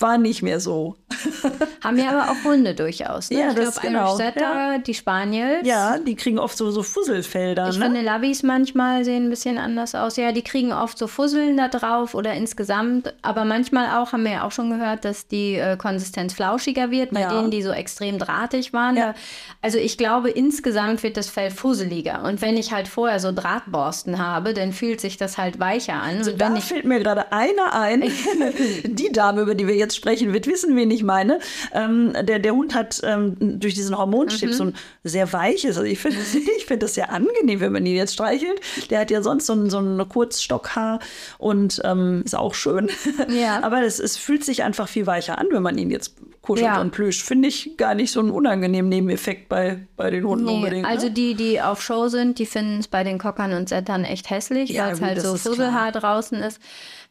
war nicht mehr so. haben ja aber auch Hunde durchaus. Ne? Ja, ich das glaube, genau, Setter, die Spaniels. Ja, die kriegen oft so, so Fusselfelder. Ich ne? finde, Labbies manchmal sehen ein bisschen anders aus. Ja, die kriegen oft so Fusseln da drauf oder insgesamt. Aber manchmal auch, haben wir ja auch schon gehört, dass die äh, Konsistenz flauschiger wird, bei Ja. denen, die so extrem drahtig waren. Ja. Da, also ich glaube, insgesamt wird das Fell fusseliger. Und wenn ich halt vorher so Drahtborsten habe, dann fühlt sich das halt weicher an. Also da fällt mir gerade einer ein. die Dame, über die wir jetzt sprechen, wird wissen, wen ich meine. Ähm, der, der Hund hat ähm, durch diesen Hormonstipp Mhm. so ein sehr weiches, also ich finde ich find das sehr angenehm, wenn man ihn jetzt streichelt. Der hat ja sonst so ein, so ein Kurzstockhaar und ähm, ist auch schön. Ja. Aber es, es fühlt sich einfach viel weicher an, wenn man ihn jetzt kuschelt Ja. und plüscht. Finde ich gar nicht so einen unangenehmen Nebeneffekt bei, bei den Hunden Nee, unbedingt. also ne? die, die auf Show sind, die finden es bei den Cockern und Settern echt hässlich, Ja, weil es halt das so Fusselhaar draußen ist.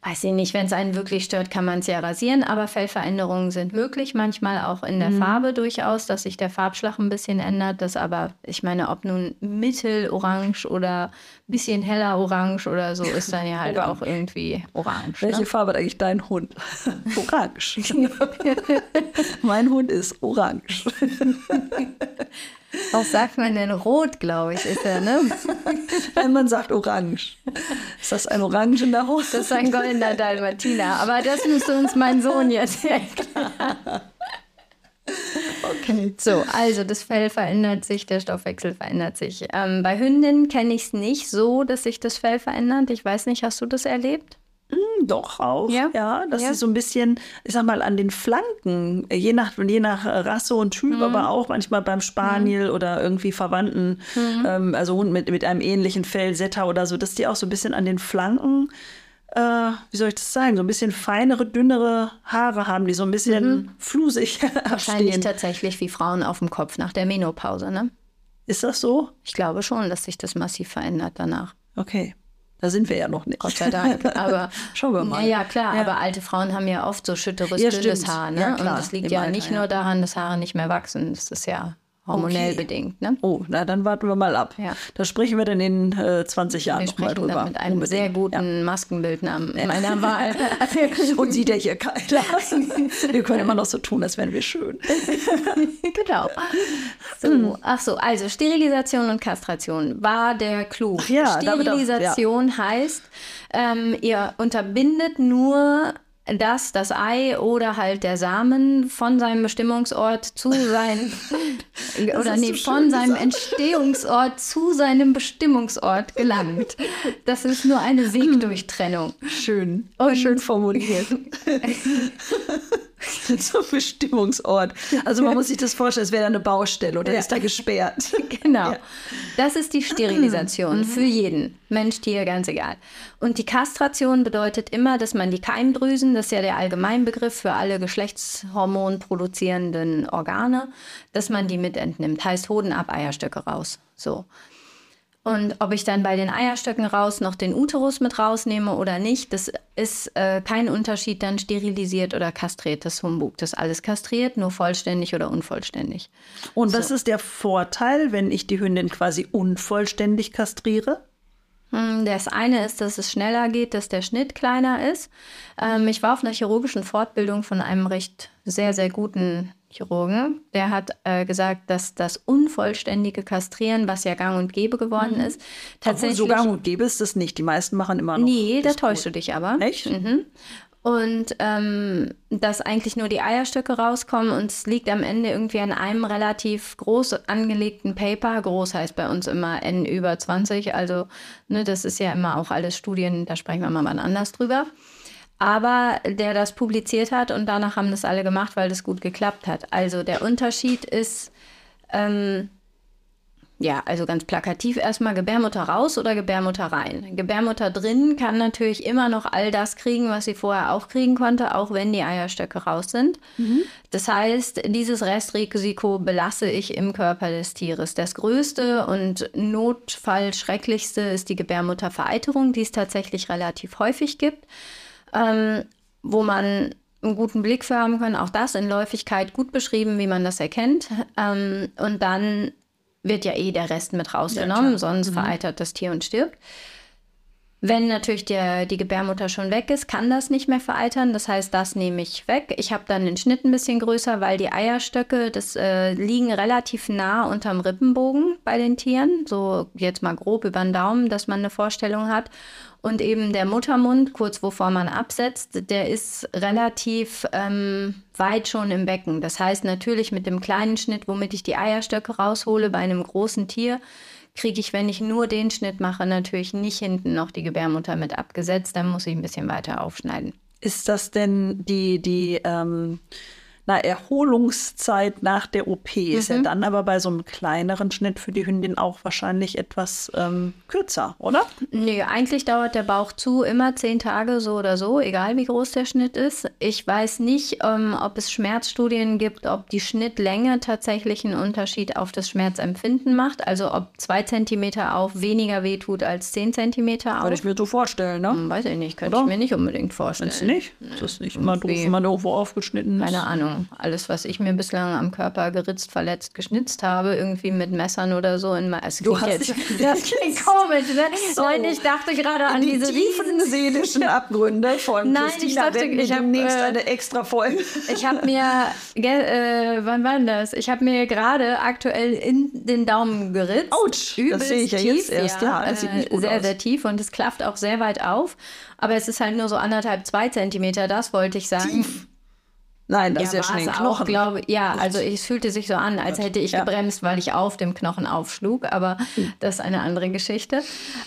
Weiß ich nicht, wenn es einen wirklich stört, kann man es ja rasieren, aber Fellveränderungen sind möglich, manchmal auch in Mhm. der Farbe durchaus, dass sich der Farbschlag ein bisschen ändert. Das aber, ich meine, ob nun mittelorange oder bisschen heller orange oder so, ist dann ja halt auch irgendwie orange. Welche Ne? Farbe hat eigentlich dein Hund? Orange. mein Hund ist orange. Was sagt man denn? Rot, glaube ich, ist er, ne? Wenn man sagt orange. Ist das ein Orange in der Hose? Das ist ein goldener Dalmatiner. Aber das müsste uns mein Sohn jetzt erklären. Okay. So, also das Fell verändert sich, der Stoffwechsel verändert sich. Ähm, bei Hündinnen kenne ich es nicht so, dass sich das Fell verändert. Ich weiß nicht, hast du das erlebt? Doch auch, Ja? ja. dass Ja. sie so ein bisschen, ich sag mal, an den Flanken, äh, je nach, je nach Rasse und Typ, Mhm. aber auch manchmal beim Spaniel oder irgendwie Verwandten, Mhm. ähm, also Hund mit, mit einem ähnlichen Fell, Setter oder so, dass die auch so ein bisschen an den Flanken, äh, wie soll ich das sagen, so ein bisschen feinere, dünnere Haare haben, die so ein bisschen flusig Mhm. Wahrscheinlich abstehen. tatsächlich wie Frauen auf dem Kopf nach der Menopause, ne? Ist das so? Ich glaube schon, dass sich das massiv verändert danach. Okay. Da sind wir ja noch nicht. Gott sei Dank. Aber Schauen wir mal. Ja, klar, Ja. aber alte Frauen haben ja oft so schütteres, Ja, dünnes stimmt. Haar. Ne? Ja, Und das liegt im ja Alter, nicht nur daran, dass Haare nicht mehr wachsen. Das ist ja hormonell Okay. bedingt. Ne? Oh, na dann warten wir mal ab. Ja. Da sprechen wir dann in äh, 20 Jahren nochmal sprechen drüber. dann mit einem Unbedingt. sehr guten Maskenbildner meiner Wahl. Und sieht ja hier keiner. wir können immer noch so tun, als wären wir schön. genau. So, ach so, also Sterilisation und Kastration war der Clou. ja, damit auch- Sterilisation heißt, ähm, ihr unterbindet nur dass das Ei oder halt der Samen von seinem Bestimmungsort zu seinem oder nee, schön von seinem gesagt. Entstehungsort zu seinem Bestimmungsort gelangt. Das ist nur eine Wegdurchtrennung. Schön. Oh, schön formuliert. Zum Bestimmungsort. Also man muss sich das vorstellen, es wäre eine Baustelle oder ist da gesperrt. Genau. Das ist die Sterilisation für jeden. Mensch, Tier, ganz egal. Und die Kastration bedeutet immer, dass man die Keimdrüsen, das ist ja der Allgemeinbegriff für alle Geschlechtshormon produzierenden Organe, dass man die mitentnimmt. Heißt Hoden ab, Eierstöcke raus. So. Und ob ich dann bei den Eierstöcken raus noch den Uterus mit rausnehme oder nicht, das ist äh, kein Unterschied dann sterilisiert oder kastriert. Das Humbug. Das ist alles kastriert, nur vollständig oder unvollständig. Und was ist der Vorteil, wenn ich die Hündin quasi unvollständig kastriere? Hm, Das eine ist, dass es schneller geht, dass der Schnitt kleiner ist. Ähm, ich war auf einer chirurgischen Fortbildung von einem recht sehr, sehr guten Chirurgen. Der hat äh, gesagt, dass das unvollständige Kastrieren, was ja gang und gäbe geworden ist, Obwohl tatsächlich. so gang und gäbe es das nicht. Die meisten machen immer noch. Nee, da täuschst du dich aber. Echt? Und ähm, dass eigentlich nur die Eierstöcke rauskommen und es liegt am Ende irgendwie an einem relativ groß angelegten Paper. Groß heißt bei uns immer N über 20. Also, ne, das ist ja immer auch alles Studien, da sprechen wir mal wann anders drüber. Aber der das publiziert hat und danach haben das alle gemacht, weil das gut geklappt hat. Also der Unterschied ist, ähm, ja, also ganz plakativ erstmal Gebärmutter raus oder Gebärmutter rein. Gebärmutter drin kann natürlich immer noch all das kriegen, was sie vorher auch kriegen konnte, auch wenn die Eierstöcke raus sind. Das heißt, dieses Restrisiko belasse ich im Körper des Tieres. Das größte und notfallschrecklichste ist die Gebärmuttervereiterung, die es tatsächlich relativ häufig gibt, ähm, wo man einen guten Blick für haben kann. Auch das in Läufigkeit gut beschrieben, wie man das erkennt. Ähm, und dann wird ja eh der Rest mit rausgenommen, sonst vereitert das Tier und stirbt. Wenn natürlich der, die Gebärmutter schon weg ist, kann das nicht mehr vereitern. Das heißt, das nehme ich weg. Ich habe dann den Schnitt ein bisschen größer, weil die Eierstöcke, das äh, liegen relativ nah unterm Rippenbogen bei den Tieren. So jetzt mal grob über den Daumen, dass man eine Vorstellung hat. Und eben der Muttermund, kurz bevor man absetzt, der ist relativ ähm, weit schon im Becken. Das heißt natürlich mit dem kleinen Schnitt, womit ich die Eierstöcke raushole bei einem großen Tier, kriege ich, wenn ich nur den Schnitt mache, natürlich nicht hinten noch die Gebärmutter mit abgesetzt. Dann muss ich ein bisschen weiter aufschneiden. Ist das denn die, die ähm, na, Erholungszeit nach der OP? Ist Mhm. ja dann aber bei so einem kleineren Schnitt für die Hündin auch wahrscheinlich etwas ähm, kürzer, oder? Nee, eigentlich dauert der Bauch zu immer zehn Tage so oder so, egal wie groß der Schnitt ist. Ich weiß nicht, ähm, ob es Schmerzstudien gibt, ob die Schnittlänge tatsächlich einen Unterschied auf das Schmerzempfinden macht. Also ob zwei Zentimeter auf weniger wehtut als zehn Zentimeter auf. Würde ich mir so vorstellen, ne? Hm, Weiß ich nicht, könnte ich mir nicht unbedingt vorstellen. Ist nicht? Ist das nicht immer doof, wenn man irgendwo aufgeschnitten ist? Keine Ahnung. Alles, was ich mir bislang am Körper geritzt, verletzt, geschnitzt habe, irgendwie mit Messern oder so in es Du klingt hast jetzt, Das klingt komisch, ne? So. Nein, ich dachte gerade an die diese tiefen seelischen Abgründe von Nein, Christina ich dachte, ich hab, demnächst äh, eine extra Folge. Ich habe mir, äh, wann war denn das? Ich habe mir gerade aktuell in den Daumen geritzt. Autsch, das sehe ich ja tief, jetzt erst. Ja, das sieht nicht äh, gut sehr, aus. sehr tief und es klafft auch sehr weit auf. Aber es ist halt nur so anderthalb, zwei Zentimeter, das wollte ich sagen. Nein, das ist ja schon den auch, Knochen. glaube Ja, also es fühlte sich so an, als hätte ich Ja. gebremst, weil ich auf dem Knochen aufschlug, aber das ist eine andere Geschichte.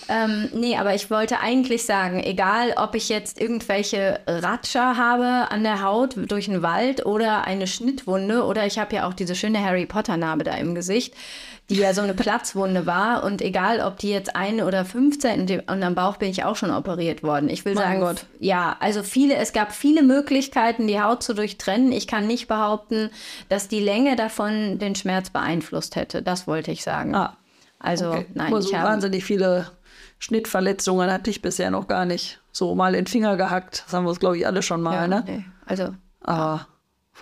Ähm, nee, aber ich wollte eigentlich sagen, egal ob ich jetzt irgendwelche Ratscher habe an der Haut durch den Wald oder eine Schnittwunde oder ich habe ja auch diese schöne Harry Potter Narbe da im Gesicht, die ja so eine Platzwunde war und egal ob die jetzt ein oder 15 und am Bauch bin ich auch schon operiert worden. Ich will Mein sagen, Gott. ja, also viele, es gab viele Möglichkeiten, die Haut zu durchtrennen. Ich kann nicht behaupten, dass die Länge davon den Schmerz beeinflusst hätte. Das wollte ich sagen. Ah, also, Okay. nein, Aber ich so habe. wahnsinnig viele Schnittverletzungen hatte ich bisher noch gar nicht. So mal in den Finger gehackt. Das haben wir uns, glaube ich, alle schon mal, Ja, ne? nee, also, Aber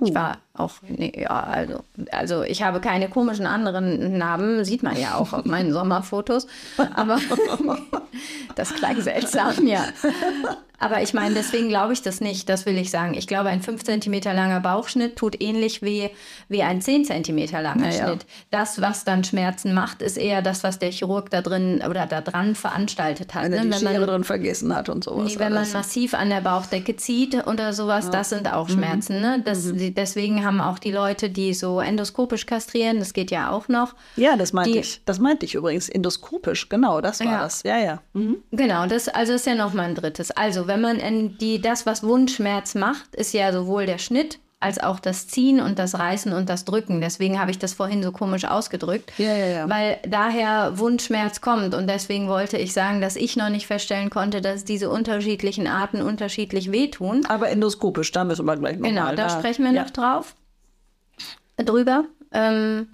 Ich war auch, nee, ja, also, also ich habe keine komischen anderen Narben, sieht man ja auch auf meinen Sommerfotos. Aber das klang seltsam, ja. Aber ich meine, deswegen glaube ich das nicht, das will ich sagen. Ich glaube, ein 5 cm langer Bauchschnitt tut ähnlich wie, wie ein 10 cm langer ja, Schnitt. Das, was dann Schmerzen macht, ist eher das, was der Chirurg da drin oder da dran veranstaltet hat. Wenn er ne? die wenn man, drin vergessen hat und sowas. Nee, wenn man massiv an der Bauchdecke zieht oder sowas, ja. das sind auch mhm. Schmerzen. Ne? Das, mhm. Deswegen haben auch die Leute, die so endoskopisch kastrieren, das geht ja auch noch. Ja, das meinte die, ich. Das meinte ich übrigens, endoskopisch, genau, das war ja. das. Ja, ja. Mhm. Genau, das also ist ja noch mal ein drittes. Also wenn man in die, das, was Wundschmerz macht, ist ja sowohl der Schnitt als auch das Ziehen und das Reißen und das Drücken. Deswegen habe ich das vorhin so komisch ausgedrückt, ja, ja, ja. weil daher Wundschmerz kommt. Und deswegen wollte ich sagen, dass ich noch nicht feststellen konnte, dass diese unterschiedlichen Arten unterschiedlich wehtun. Aber endoskopisch, da müssen wir gleich noch Genau, mal, da sprechen wir noch drauf drüber. Ähm,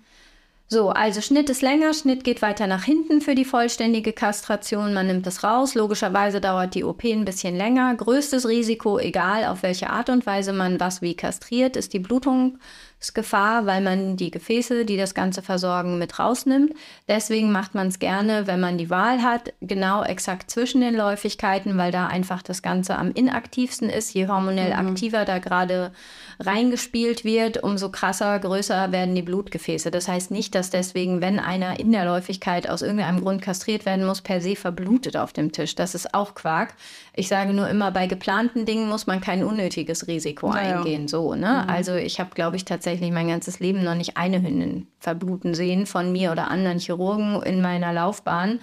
so, also Schnitt ist länger, Schnitt geht weiter nach hinten für die vollständige Kastration. Man nimmt es raus. Logischerweise dauert die OP ein bisschen länger. Größtes Risiko, egal auf welche Art und Weise man was wie kastriert, ist die Blutungsgefahr, weil man die Gefäße, die das Ganze versorgen, mit rausnimmt. Deswegen macht man es gerne, wenn man die Wahl hat, genau exakt zwischen den Läufigkeiten, weil da einfach das Ganze am inaktivsten ist. Je hormonell mhm. aktiver da gerade reingespielt wird, umso krasser, größer werden die Blutgefäße. Das heißt nicht, dass deswegen, wenn einer in der Läufigkeit aus irgendeinem Grund kastriert werden muss, per se verblutet auf dem Tisch. Das ist auch Quark. Ich sage nur immer, bei geplanten Dingen muss man kein unnötiges Risiko naja. eingehen. So, ne? Mhm. Also ich habe, glaube ich, tatsächlich mein ganzes Leben noch nicht eine Hündin verbluten sehen von mir oder anderen Chirurgen in meiner Laufbahn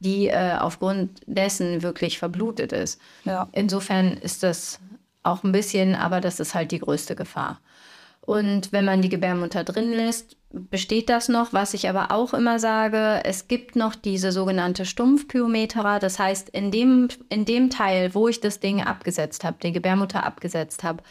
die äh, aufgrund dessen wirklich verblutet ist. Ja. Insofern ist das auch ein bisschen, aber das ist halt die größte Gefahr. Und wenn man die Gebärmutter drin lässt, besteht das noch. Was ich aber auch immer sage, es gibt noch diese sogenannte Stumpfpyometra. Das heißt, in dem, in dem Teil, wo ich das Ding abgesetzt habe, die Gebärmutter abgesetzt habe,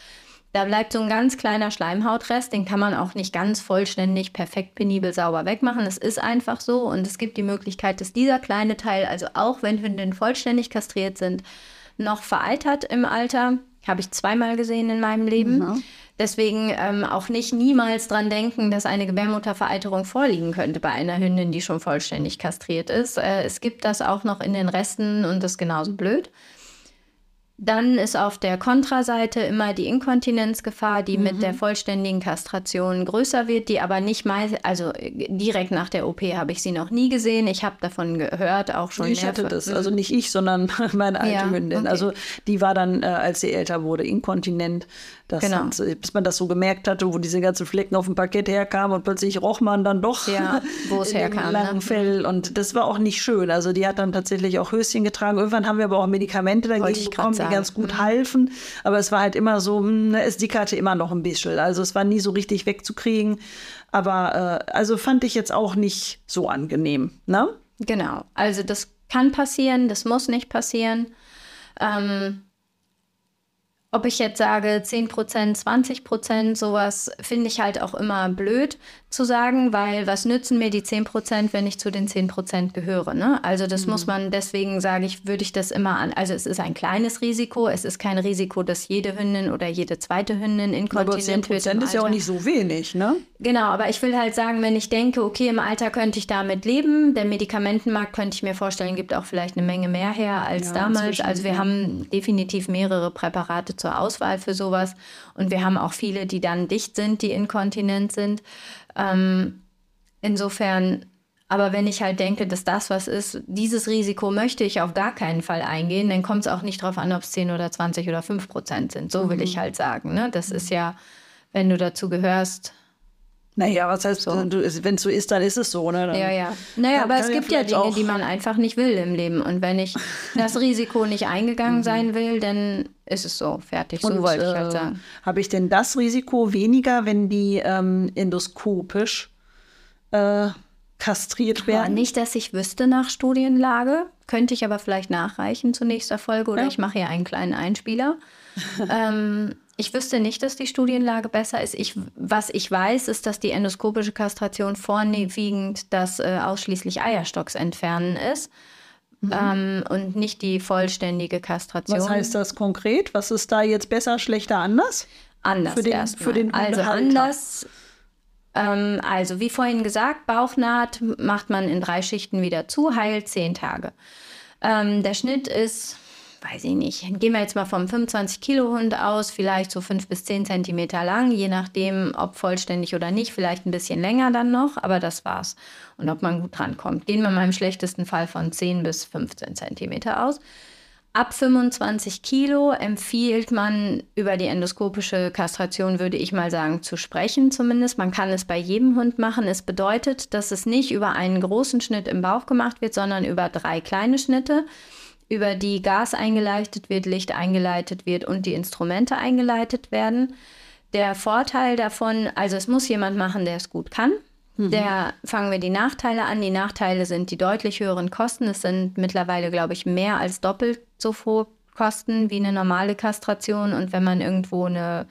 da bleibt so ein ganz kleiner Schleimhautrest, den kann man auch nicht ganz vollständig, perfekt, penibel, sauber wegmachen. Es ist einfach so und es gibt die Möglichkeit, dass dieser kleine Teil, also auch wenn Hündinnen vollständig kastriert sind, noch vereitert im Alter. Habe ich zweimal gesehen in meinem Leben. Mhm. Deswegen ähm, auch nicht niemals dran denken, dass eine Gebärmuttervereiterung vorliegen könnte bei einer Hündin, die schon vollständig kastriert ist. Äh, es gibt das auch noch in den Resten und das ist genauso blöd. Dann ist auf der Kontraseite immer die Inkontinenzgefahr, die mhm. mit der vollständigen Kastration größer wird, die aber nicht mal, also direkt nach der OP habe ich sie noch nie gesehen. Ich habe davon gehört, auch schon. Ich hatte das, also nicht ich, sondern meine alte ja, Hündin. Okay. Also die war dann, äh, als sie älter wurde, inkontinent. Das genau. Hat, bis man das so gemerkt hatte, wo diese ganzen Flecken auf dem Parkett herkamen und plötzlich roch man dann doch ja, wo es herkam. langen ne? Fell. Und das war auch nicht schön. Also die hat dann tatsächlich auch Höschen getragen. Irgendwann haben wir aber auch Medikamente dagegen bekommen, die ganz gut mhm. halfen. Aber es war halt immer so, hm, ne, es dickerte immer noch ein bisschen. Also es war nie so richtig wegzukriegen. Aber äh, also fand ich jetzt auch nicht so angenehm. Ne? Genau. Also das kann passieren, das muss nicht passieren. Ähm, ob ich jetzt sage 10% 20% sowas finde ich halt auch immer blöd zu sagen, weil was nützen mir die 10% wenn ich zu den 10% gehöre? Ne? Also das mhm. muss man, deswegen sage ich, würde ich das immer an. Also es ist ein kleines Risiko, es ist kein Risiko, dass jede Hündin oder jede zweite Hündin inkontinent wird. Aber 10 ist ja auch nicht so wenig, ne? Genau, aber ich will halt sagen, wenn ich denke, okay, im Alter könnte ich damit leben, der Medikamentenmarkt könnte ich mir vorstellen, gibt auch vielleicht eine Menge mehr her als ja, damals. Also wir haben definitiv mehrere Präparate zur Auswahl für sowas. Und wir haben auch viele, die dann dicht sind, die inkontinent sind. Ähm, insofern, aber wenn ich halt denke, dass das was ist, dieses Risiko möchte ich auf gar keinen Fall eingehen, dann kommt es auch nicht darauf an, ob es 10 oder 20 oder 5 Prozent sind. So will mhm. ich halt sagen. Ne? Das ist ja, wenn du dazu gehörst, naja, was heißt, so. wenn es so ist, dann ist es so, ne? Dann ja, ja. Naja, aber es gibt ja Dinge, die man einfach nicht will im Leben. Und wenn ich das Risiko nicht eingegangen mhm. sein will, dann ist es so, fertig. So wollte ich halt äh, sagen. Habe ich denn das Risiko weniger, wenn die ähm, endoskopisch äh, kastriert werden? Aber nicht, dass ich wüsste nach Studienlage. Könnte ich aber vielleicht nachreichen zur nächsten Folge oder ja. ich mache hier einen kleinen Einspieler. ähm, ich wüsste nicht, dass die Studienlage besser ist. Ich, was ich weiß, ist, dass die endoskopische Kastration vorwiegend das äh, ausschließlich Eierstocks entfernen ist. Mhm. Ähm, und nicht die vollständige Kastration. Was heißt das konkret? Was ist da jetzt besser, schlechter, anders? anders Für den- für den Also anders. Ähm, also wie vorhin gesagt, Bauchnaht macht man in drei Schichten wieder zu, heilt zehn Tage. Ähm, der Schnitt ist, weiß ich nicht, gehen wir jetzt mal vom 25 Kilo Hund aus, vielleicht so fünf bis zehn Zentimeter lang, je nachdem, ob vollständig oder nicht, vielleicht ein bisschen länger dann noch, aber das war's. Und ob man gut drankommt. Gehen wir mal im schlechtesten Fall von 10 bis 15 Zentimeter aus. Ab 25 Kilo empfiehlt man über die endoskopische Kastration, würde ich mal sagen, zu sprechen zumindest. Man kann es bei jedem Hund machen. Es bedeutet, dass es nicht über einen großen Schnitt im Bauch gemacht wird, sondern über drei kleine Schnitte, über die Gas eingeleitet wird, Licht eingeleitet wird und die Instrumente eingeleitet werden. Der Vorteil davon, also es muss jemand machen, der es gut kann. Der fangen wir die Nachteile an. Die Nachteile sind die deutlich höheren Kosten. Es sind mittlerweile, glaube ich, mehr als doppelt so hohe Kosten wie eine normale Kastration. Und wenn man irgendwo eine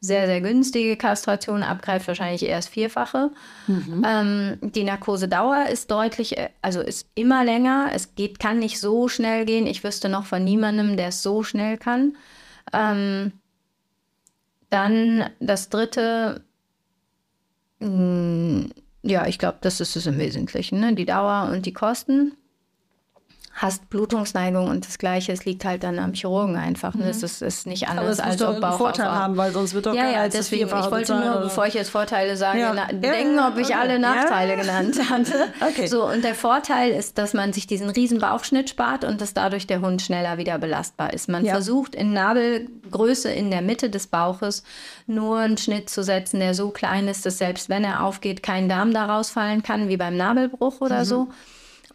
sehr, sehr günstige Kastration abgreift, wahrscheinlich erst vierfache. Ähm, die Narkosedauer ist deutlich, äh, also ist immer länger. Es geht, kann nicht so schnell gehen. Ich wüsste noch von niemandem, der es so schnell kann. Ähm, dann das dritte, mh, ja, ich glaube, das ist es im Wesentlichen, ne? die Dauer und die Kosten. Hast Blutungsneigung und das Gleiche, es liegt halt dann am Chirurgen einfach. Ne? Es ist, ist nicht Aber anders es muss als doch ob irgendeinen Vorteil haben, weil sonst wird doch Ja, ja, als deswegen, ich wollte nur, bevor ich jetzt Vorteile sage, Ja. na, Ja, denken, ob ich okay. alle Nachteile Ja. genannt hatte. Okay. So, und der Vorteil ist, dass man sich diesen riesen Bauchschnitt spart und dass dadurch der Hund schneller wieder belastbar ist. Man versucht in Nabelgröße in der Mitte des Bauches nur einen Schnitt zu setzen, der so klein ist, dass selbst wenn er aufgeht, kein Darm da rausfallen kann, wie beim Nabelbruch oder so.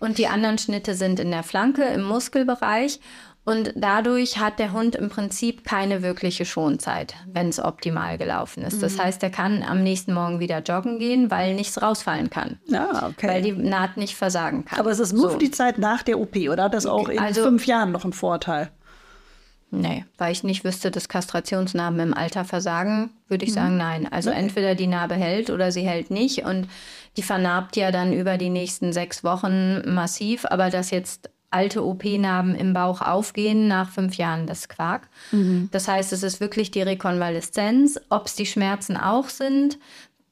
Und die anderen Schnitte sind in der Flanke, im Muskelbereich. Und dadurch hat der Hund im Prinzip keine wirkliche Schonzeit, wenn es optimal gelaufen ist. Das heißt, er kann am nächsten Morgen wieder joggen gehen, weil nichts rausfallen kann. Ja, okay. Weil die Naht nicht versagen kann. Aber es ist nur So. für die Zeit nach der OP, oder? Das auch in Also- fünf Jahren noch einen Vorteil? Nee, weil ich nicht wüsste, dass Kastrationsnarben im Alter versagen, würde ich Mhm. sagen, nein. Also entweder die Narbe hält oder sie hält nicht. Und die vernarbt ja dann über die nächsten sechs Wochen massiv. Aber dass jetzt alte OP-Narben im Bauch aufgehen nach fünf Jahren, das ist Quark. Mhm. Das heißt, es ist wirklich die Rekonvaleszenz. Ob es die Schmerzen auch sind,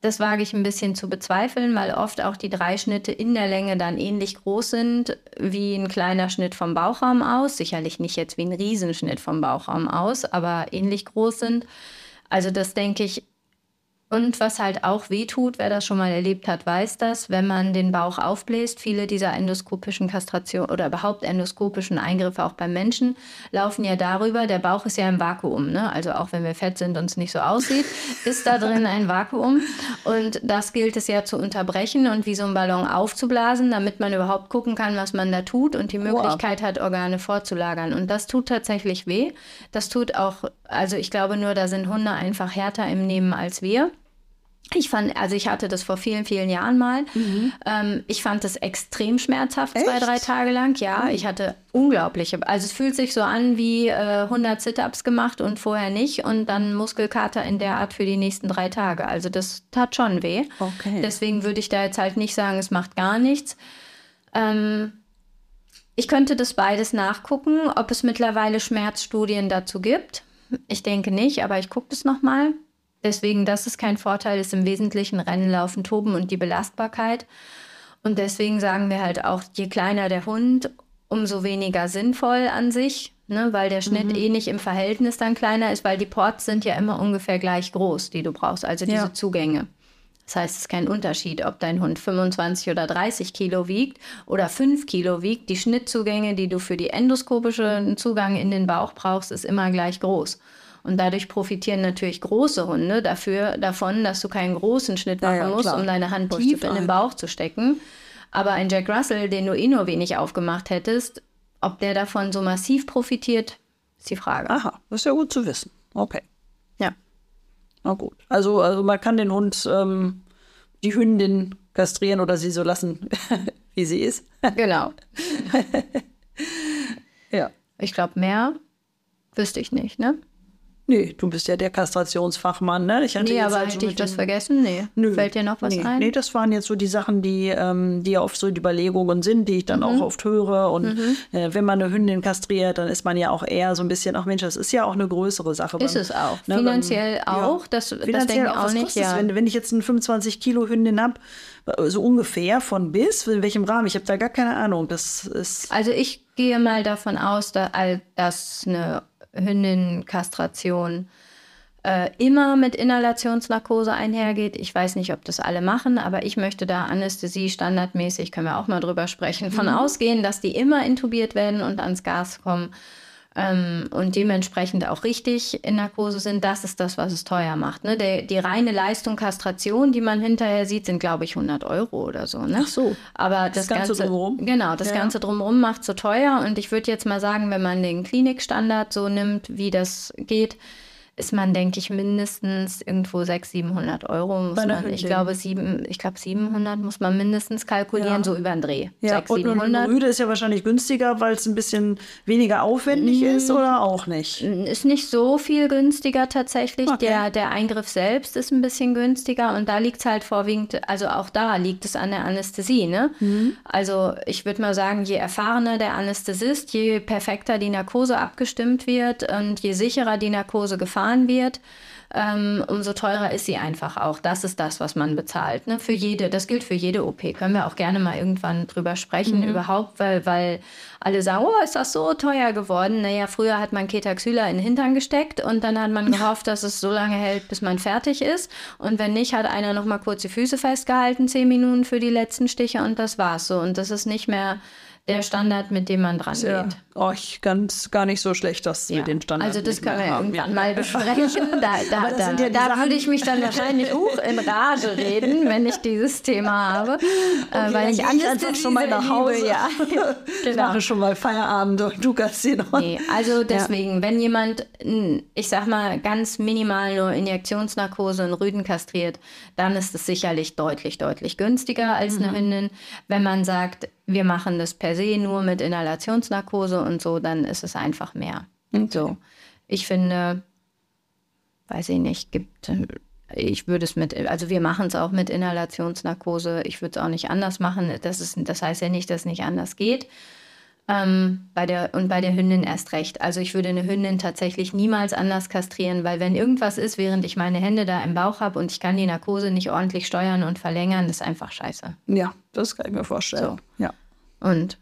das wage ich ein bisschen zu bezweifeln, weil oft auch die drei Schnitte in der Länge dann ähnlich groß sind wie ein kleiner Schnitt vom Bauchraum aus. Sicherlich nicht jetzt wie ein Riesenschnitt vom Bauchraum aus, aber ähnlich groß sind. Also das denke ich. Und was halt auch wehtut, wer das schon mal erlebt hat, weiß das, wenn man den Bauch aufbläst. Viele dieser endoskopischen Kastration oder überhaupt endoskopischen Eingriffe auch beim Menschen laufen ja darüber. Der Bauch ist ja im Vakuum, ne? Also auch wenn wir fett sind und es nicht so aussieht, ist da drin ein Vakuum. Und das gilt es ja zu unterbrechen und wie so ein Ballon aufzublasen, damit man überhaupt gucken kann, was man da tut und die Möglichkeit hat, Organe vorzulagern. Und das tut tatsächlich weh. Das tut auch, also ich glaube nur, da sind Hunde einfach härter im Nehmen als wir. Ich fand, also ich hatte das vor vielen, vielen Jahren mal. Ähm, ich fand das extrem schmerzhaft, zwei, Echt? drei Tage lang. Ja, ich hatte unglaubliche, also es fühlt sich so an wie äh, 100 Sit-Ups gemacht und vorher nicht und dann Muskelkater in der Art für die nächsten drei Tage. Also das tat schon weh. Okay. Deswegen würde ich da jetzt halt nicht sagen, es macht gar nichts. Ähm, ich könnte das beides nachgucken, ob es mittlerweile Schmerzstudien dazu gibt. Ich denke nicht, aber ich gucke das nochmal. Deswegen, das ist kein Vorteil, ist im Wesentlichen Rennen, Laufen, Toben und die Belastbarkeit. Und deswegen sagen wir halt auch, je kleiner der Hund, umso weniger sinnvoll an sich, ne, weil der Schnitt eh nicht im Verhältnis dann kleiner ist, weil die Ports sind ja immer ungefähr gleich groß, die du brauchst, also diese Ja. Zugänge. Das heißt, es ist kein Unterschied, ob dein Hund 25 oder 30 Kilo wiegt oder 5 Kilo wiegt. Die Schnittzugänge, die du für die endoskopische Zugang in den Bauch brauchst, ist immer gleich groß. Und dadurch profitieren natürlich große Hunde dafür, davon, dass du keinen großen Schnitt Ja, machen ja, musst, klar. um deine Hand tief in den. Bauch zu stecken. Aber ein Jack Russell, den du eh nur wenig aufgemacht hättest, ob der davon so massiv profitiert, ist die Frage. Aha, das ist ja gut zu wissen. Okay. Ja. Na gut. Also, also man kann den Hund, ähm, die Hündin kastrieren oder sie so lassen, wie sie ist. Genau. Ja. Ich glaube, mehr wüsste ich nicht, ne? Nee, du bist ja der Kastrationsfachmann, ne? Ich hatte nee, aber halt hätte ich was vergessen? Nee. Nö. Fällt dir noch was nee. ein? Nee, das waren jetzt so die Sachen, die, ähm, die oft so die Überlegungen sind, die ich dann mhm. auch oft höre. Und mhm. äh, wenn man eine Hündin kastriert, dann ist man ja auch eher so ein bisschen, ach Mensch, das ist ja auch eine größere Sache. Ist beim, es auch. Ne, Finanziell beim, auch. Ja. Das, Finanziell das denke ich auch, nicht. Ja. Wenn, wenn ich jetzt eine 25 Kilo Hündin habe, so ungefähr von bis, in welchem Rahmen? Ich habe da gar keine Ahnung. Das ist also ich gehe mal davon aus, dass eine Hündin-Kastration äh, immer mit Inhalationsnarkose einhergeht. Ich weiß nicht, ob das alle machen, aber ich möchte da Anästhesie standardmäßig, können wir auch mal drüber sprechen, von mhm. ausgehen, dass die immer intubiert werden und ans Gas kommen ähm, und dementsprechend auch richtig in Narkose sind, das ist das, was es teuer macht. Ne? Der, die reine Leistung Kastration, die man hinterher sieht, sind, glaube ich, 100 Euro oder so. Ne? Ach so. Aber das, das Ganze, Ganze drumherum? Genau, das ja. Ganze drumherum macht so teuer. Und ich würde jetzt mal sagen, wenn man den Klinikstandard so nimmt, wie das geht, ist man, denke ich, mindestens irgendwo 600, 700 Euro. Muss man, ich glaube, sieben, ich glaube, 700 muss man mindestens kalkulieren, ja. so über den Dreh. Ja, 600, und 700. Rüde ist ja wahrscheinlich günstiger, weil es ein bisschen weniger aufwendig mhm. ist oder auch nicht? Ist nicht so viel günstiger tatsächlich. Okay. Der, der Eingriff selbst ist ein bisschen günstiger und da liegt es halt vorwiegend, also auch da liegt es an der Anästhesie. Ne? Mhm. Also ich würde mal sagen, je erfahrener der Anästhesist, je perfekter die Narkose abgestimmt wird und je sicherer die Narkose gefahren gefahren wird, ähm, umso teurer ist sie einfach auch. Das ist das, was man bezahlt. Ne? Für jede, das gilt für jede OP. Können wir auch gerne mal irgendwann drüber sprechen, mhm. überhaupt, weil, weil alle sagen, oh, ist das so teuer geworden? Naja, früher hat man Ketaxyla in den Hintern gesteckt und dann hat man gehofft, dass es so lange hält, bis man fertig ist. Und wenn nicht, hat einer noch mal kurz die Füße festgehalten, zehn Minuten für die letzten Stiche und das war's so. Und das ist nicht mehr der Standard, mit dem man dran ja. geht. Oh, ich ganz gar nicht so schlecht, das ja. mit den Standards. Also das können wir irgendwann ja. mal besprechen. Da, da, da, ja da würde ich mich dann wahrscheinlich hoch in Rage reden, wenn ich dieses Thema habe. Okay, äh, weil ich alles einfach schon mal nach Hause. Ja. genau. Ich mache schon mal Feierabend und du kannst sie noch. Nee, also deswegen, wenn jemand, ich sag mal, ganz minimal nur Injektionsnarkose und Rüden kastriert, dann ist es sicherlich deutlich, deutlich günstiger als mhm. eine Hündin. Wenn man sagt, wir machen das per se nur mit Inhalationsnarkose und so, dann ist es einfach mehr. Okay. So. Ich finde, weiß ich nicht, gibt, ich würde es mit, also wir machen es auch mit Inhalationsnarkose. Ich würde es auch nicht anders machen. Das, ist, das heißt ja nicht, dass es nicht anders geht. Ähm, bei der, und bei der Hündin erst recht. Also ich würde eine Hündin tatsächlich niemals anders kastrieren, weil wenn irgendwas ist, während ich meine Hände da im Bauch habe und ich kann die Narkose nicht ordentlich steuern und verlängern, das ist einfach scheiße. Ja, das kann ich mir vorstellen. So. Ja. Und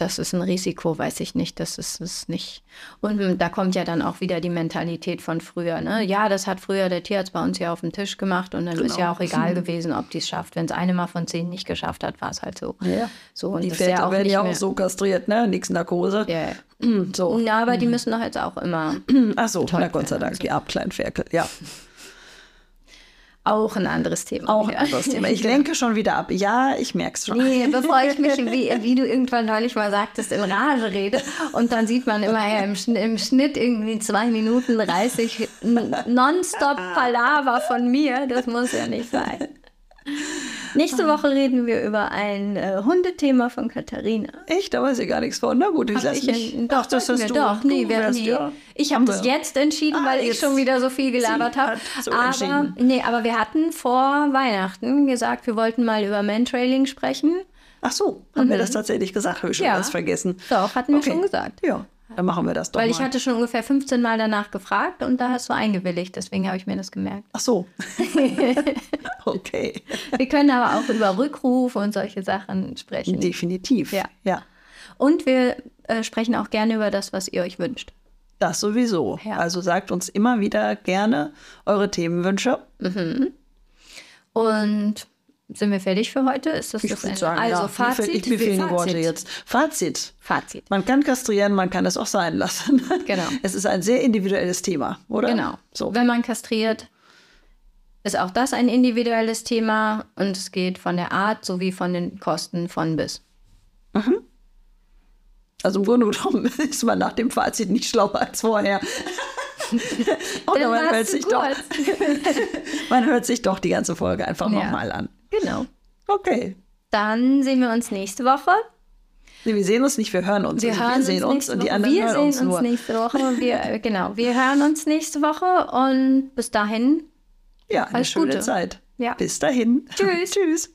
das ist ein Risiko, weiß ich nicht. Das ist es nicht. Und da kommt ja dann auch wieder die Mentalität von früher. Ne? Ja, das hat früher der Tierarzt bei uns ja auf dem Tisch gemacht und dann genau. ist ja auch egal gewesen, ob die es schafft. Wenn es eine mal von zehn nicht geschafft hat, war es halt so. Ja. so und die Väter ja werden ja auch so kastriert, ne? Nix Narkose. Ja. So. Ja, aber die müssen doch jetzt auch immer. Ach so, na Gott sei Dank, so. die Abkleinferkel, ja. Auch ein anderes Thema. Auch ein anderes Thema. Ich lenke schon wieder ab. Ja, ich merke es schon. Nee, bevor ich mich, wie, wie, du irgendwann neulich mal sagtest, in Rage rede. Und dann sieht man immer ja, im, im, Schnitt irgendwie zwei Minuten 30 nonstop Palaver von mir. Das muss ja nicht sein. Nächste Woche reden wir über ein äh, Hundethema von Katharina. Echt? Da weiß ich gar nichts von. Na gut, ich lasse mich. Doch, das hast du. Doch, nee, wir, wärst, nee. Ja. Ich habe das jetzt entschieden, ah, weil ich schon wieder so viel gelabert habe. So aber, nee, aber wir hatten vor Weihnachten gesagt, wir wollten mal über Mantrailing sprechen. Ach so, haben mhm. wir das tatsächlich gesagt? Habe ich schon ja. was vergessen. Doch, hatten wir okay. schon gesagt. Ja. Dann machen wir das doch. Weil mal. ich hatte schon ungefähr 15 Mal danach gefragt und da hast du eingewilligt. Deswegen habe ich mir das gemerkt. Ach so. okay. Wir können aber auch über Rückrufe und solche Sachen sprechen. Definitiv. Ja. ja. Und wir äh, sprechen auch gerne über das, was ihr euch wünscht. Das sowieso. Ja. Also sagt uns immer wieder gerne eure Themenwünsche. Mhm. Und sind wir fertig für heute? Ist das ich das Sagen, also ja. Fazit? Ich, mir fehlen die Worte jetzt. Fazit. Fazit. Man kann kastrieren, man kann es auch sein lassen. Genau. Es ist ein sehr individuelles Thema, oder? Genau. So. Wenn man kastriert, ist auch das ein individuelles Thema und es geht von der Art sowie von den Kosten von bis. Mhm. Also im Grunde genommen ist man nach dem Fazit nicht schlauer als vorher. Oder man hört, sich doch, man hört sich doch die ganze Folge einfach ja. nochmal an. Genau. Okay. Dann sehen wir uns nächste Woche. Nee, wir sehen uns nicht, wir hören uns. Wir, also hören wir sehen uns nächste und die Woche. anderen wir hören sehen uns uns nur. nächste Woche. Wir, äh, genau, wir hören uns nächste Woche und bis dahin. Ja, eine schöne Gute. Zeit. Ja. Bis dahin. Tschüss. Tschüss.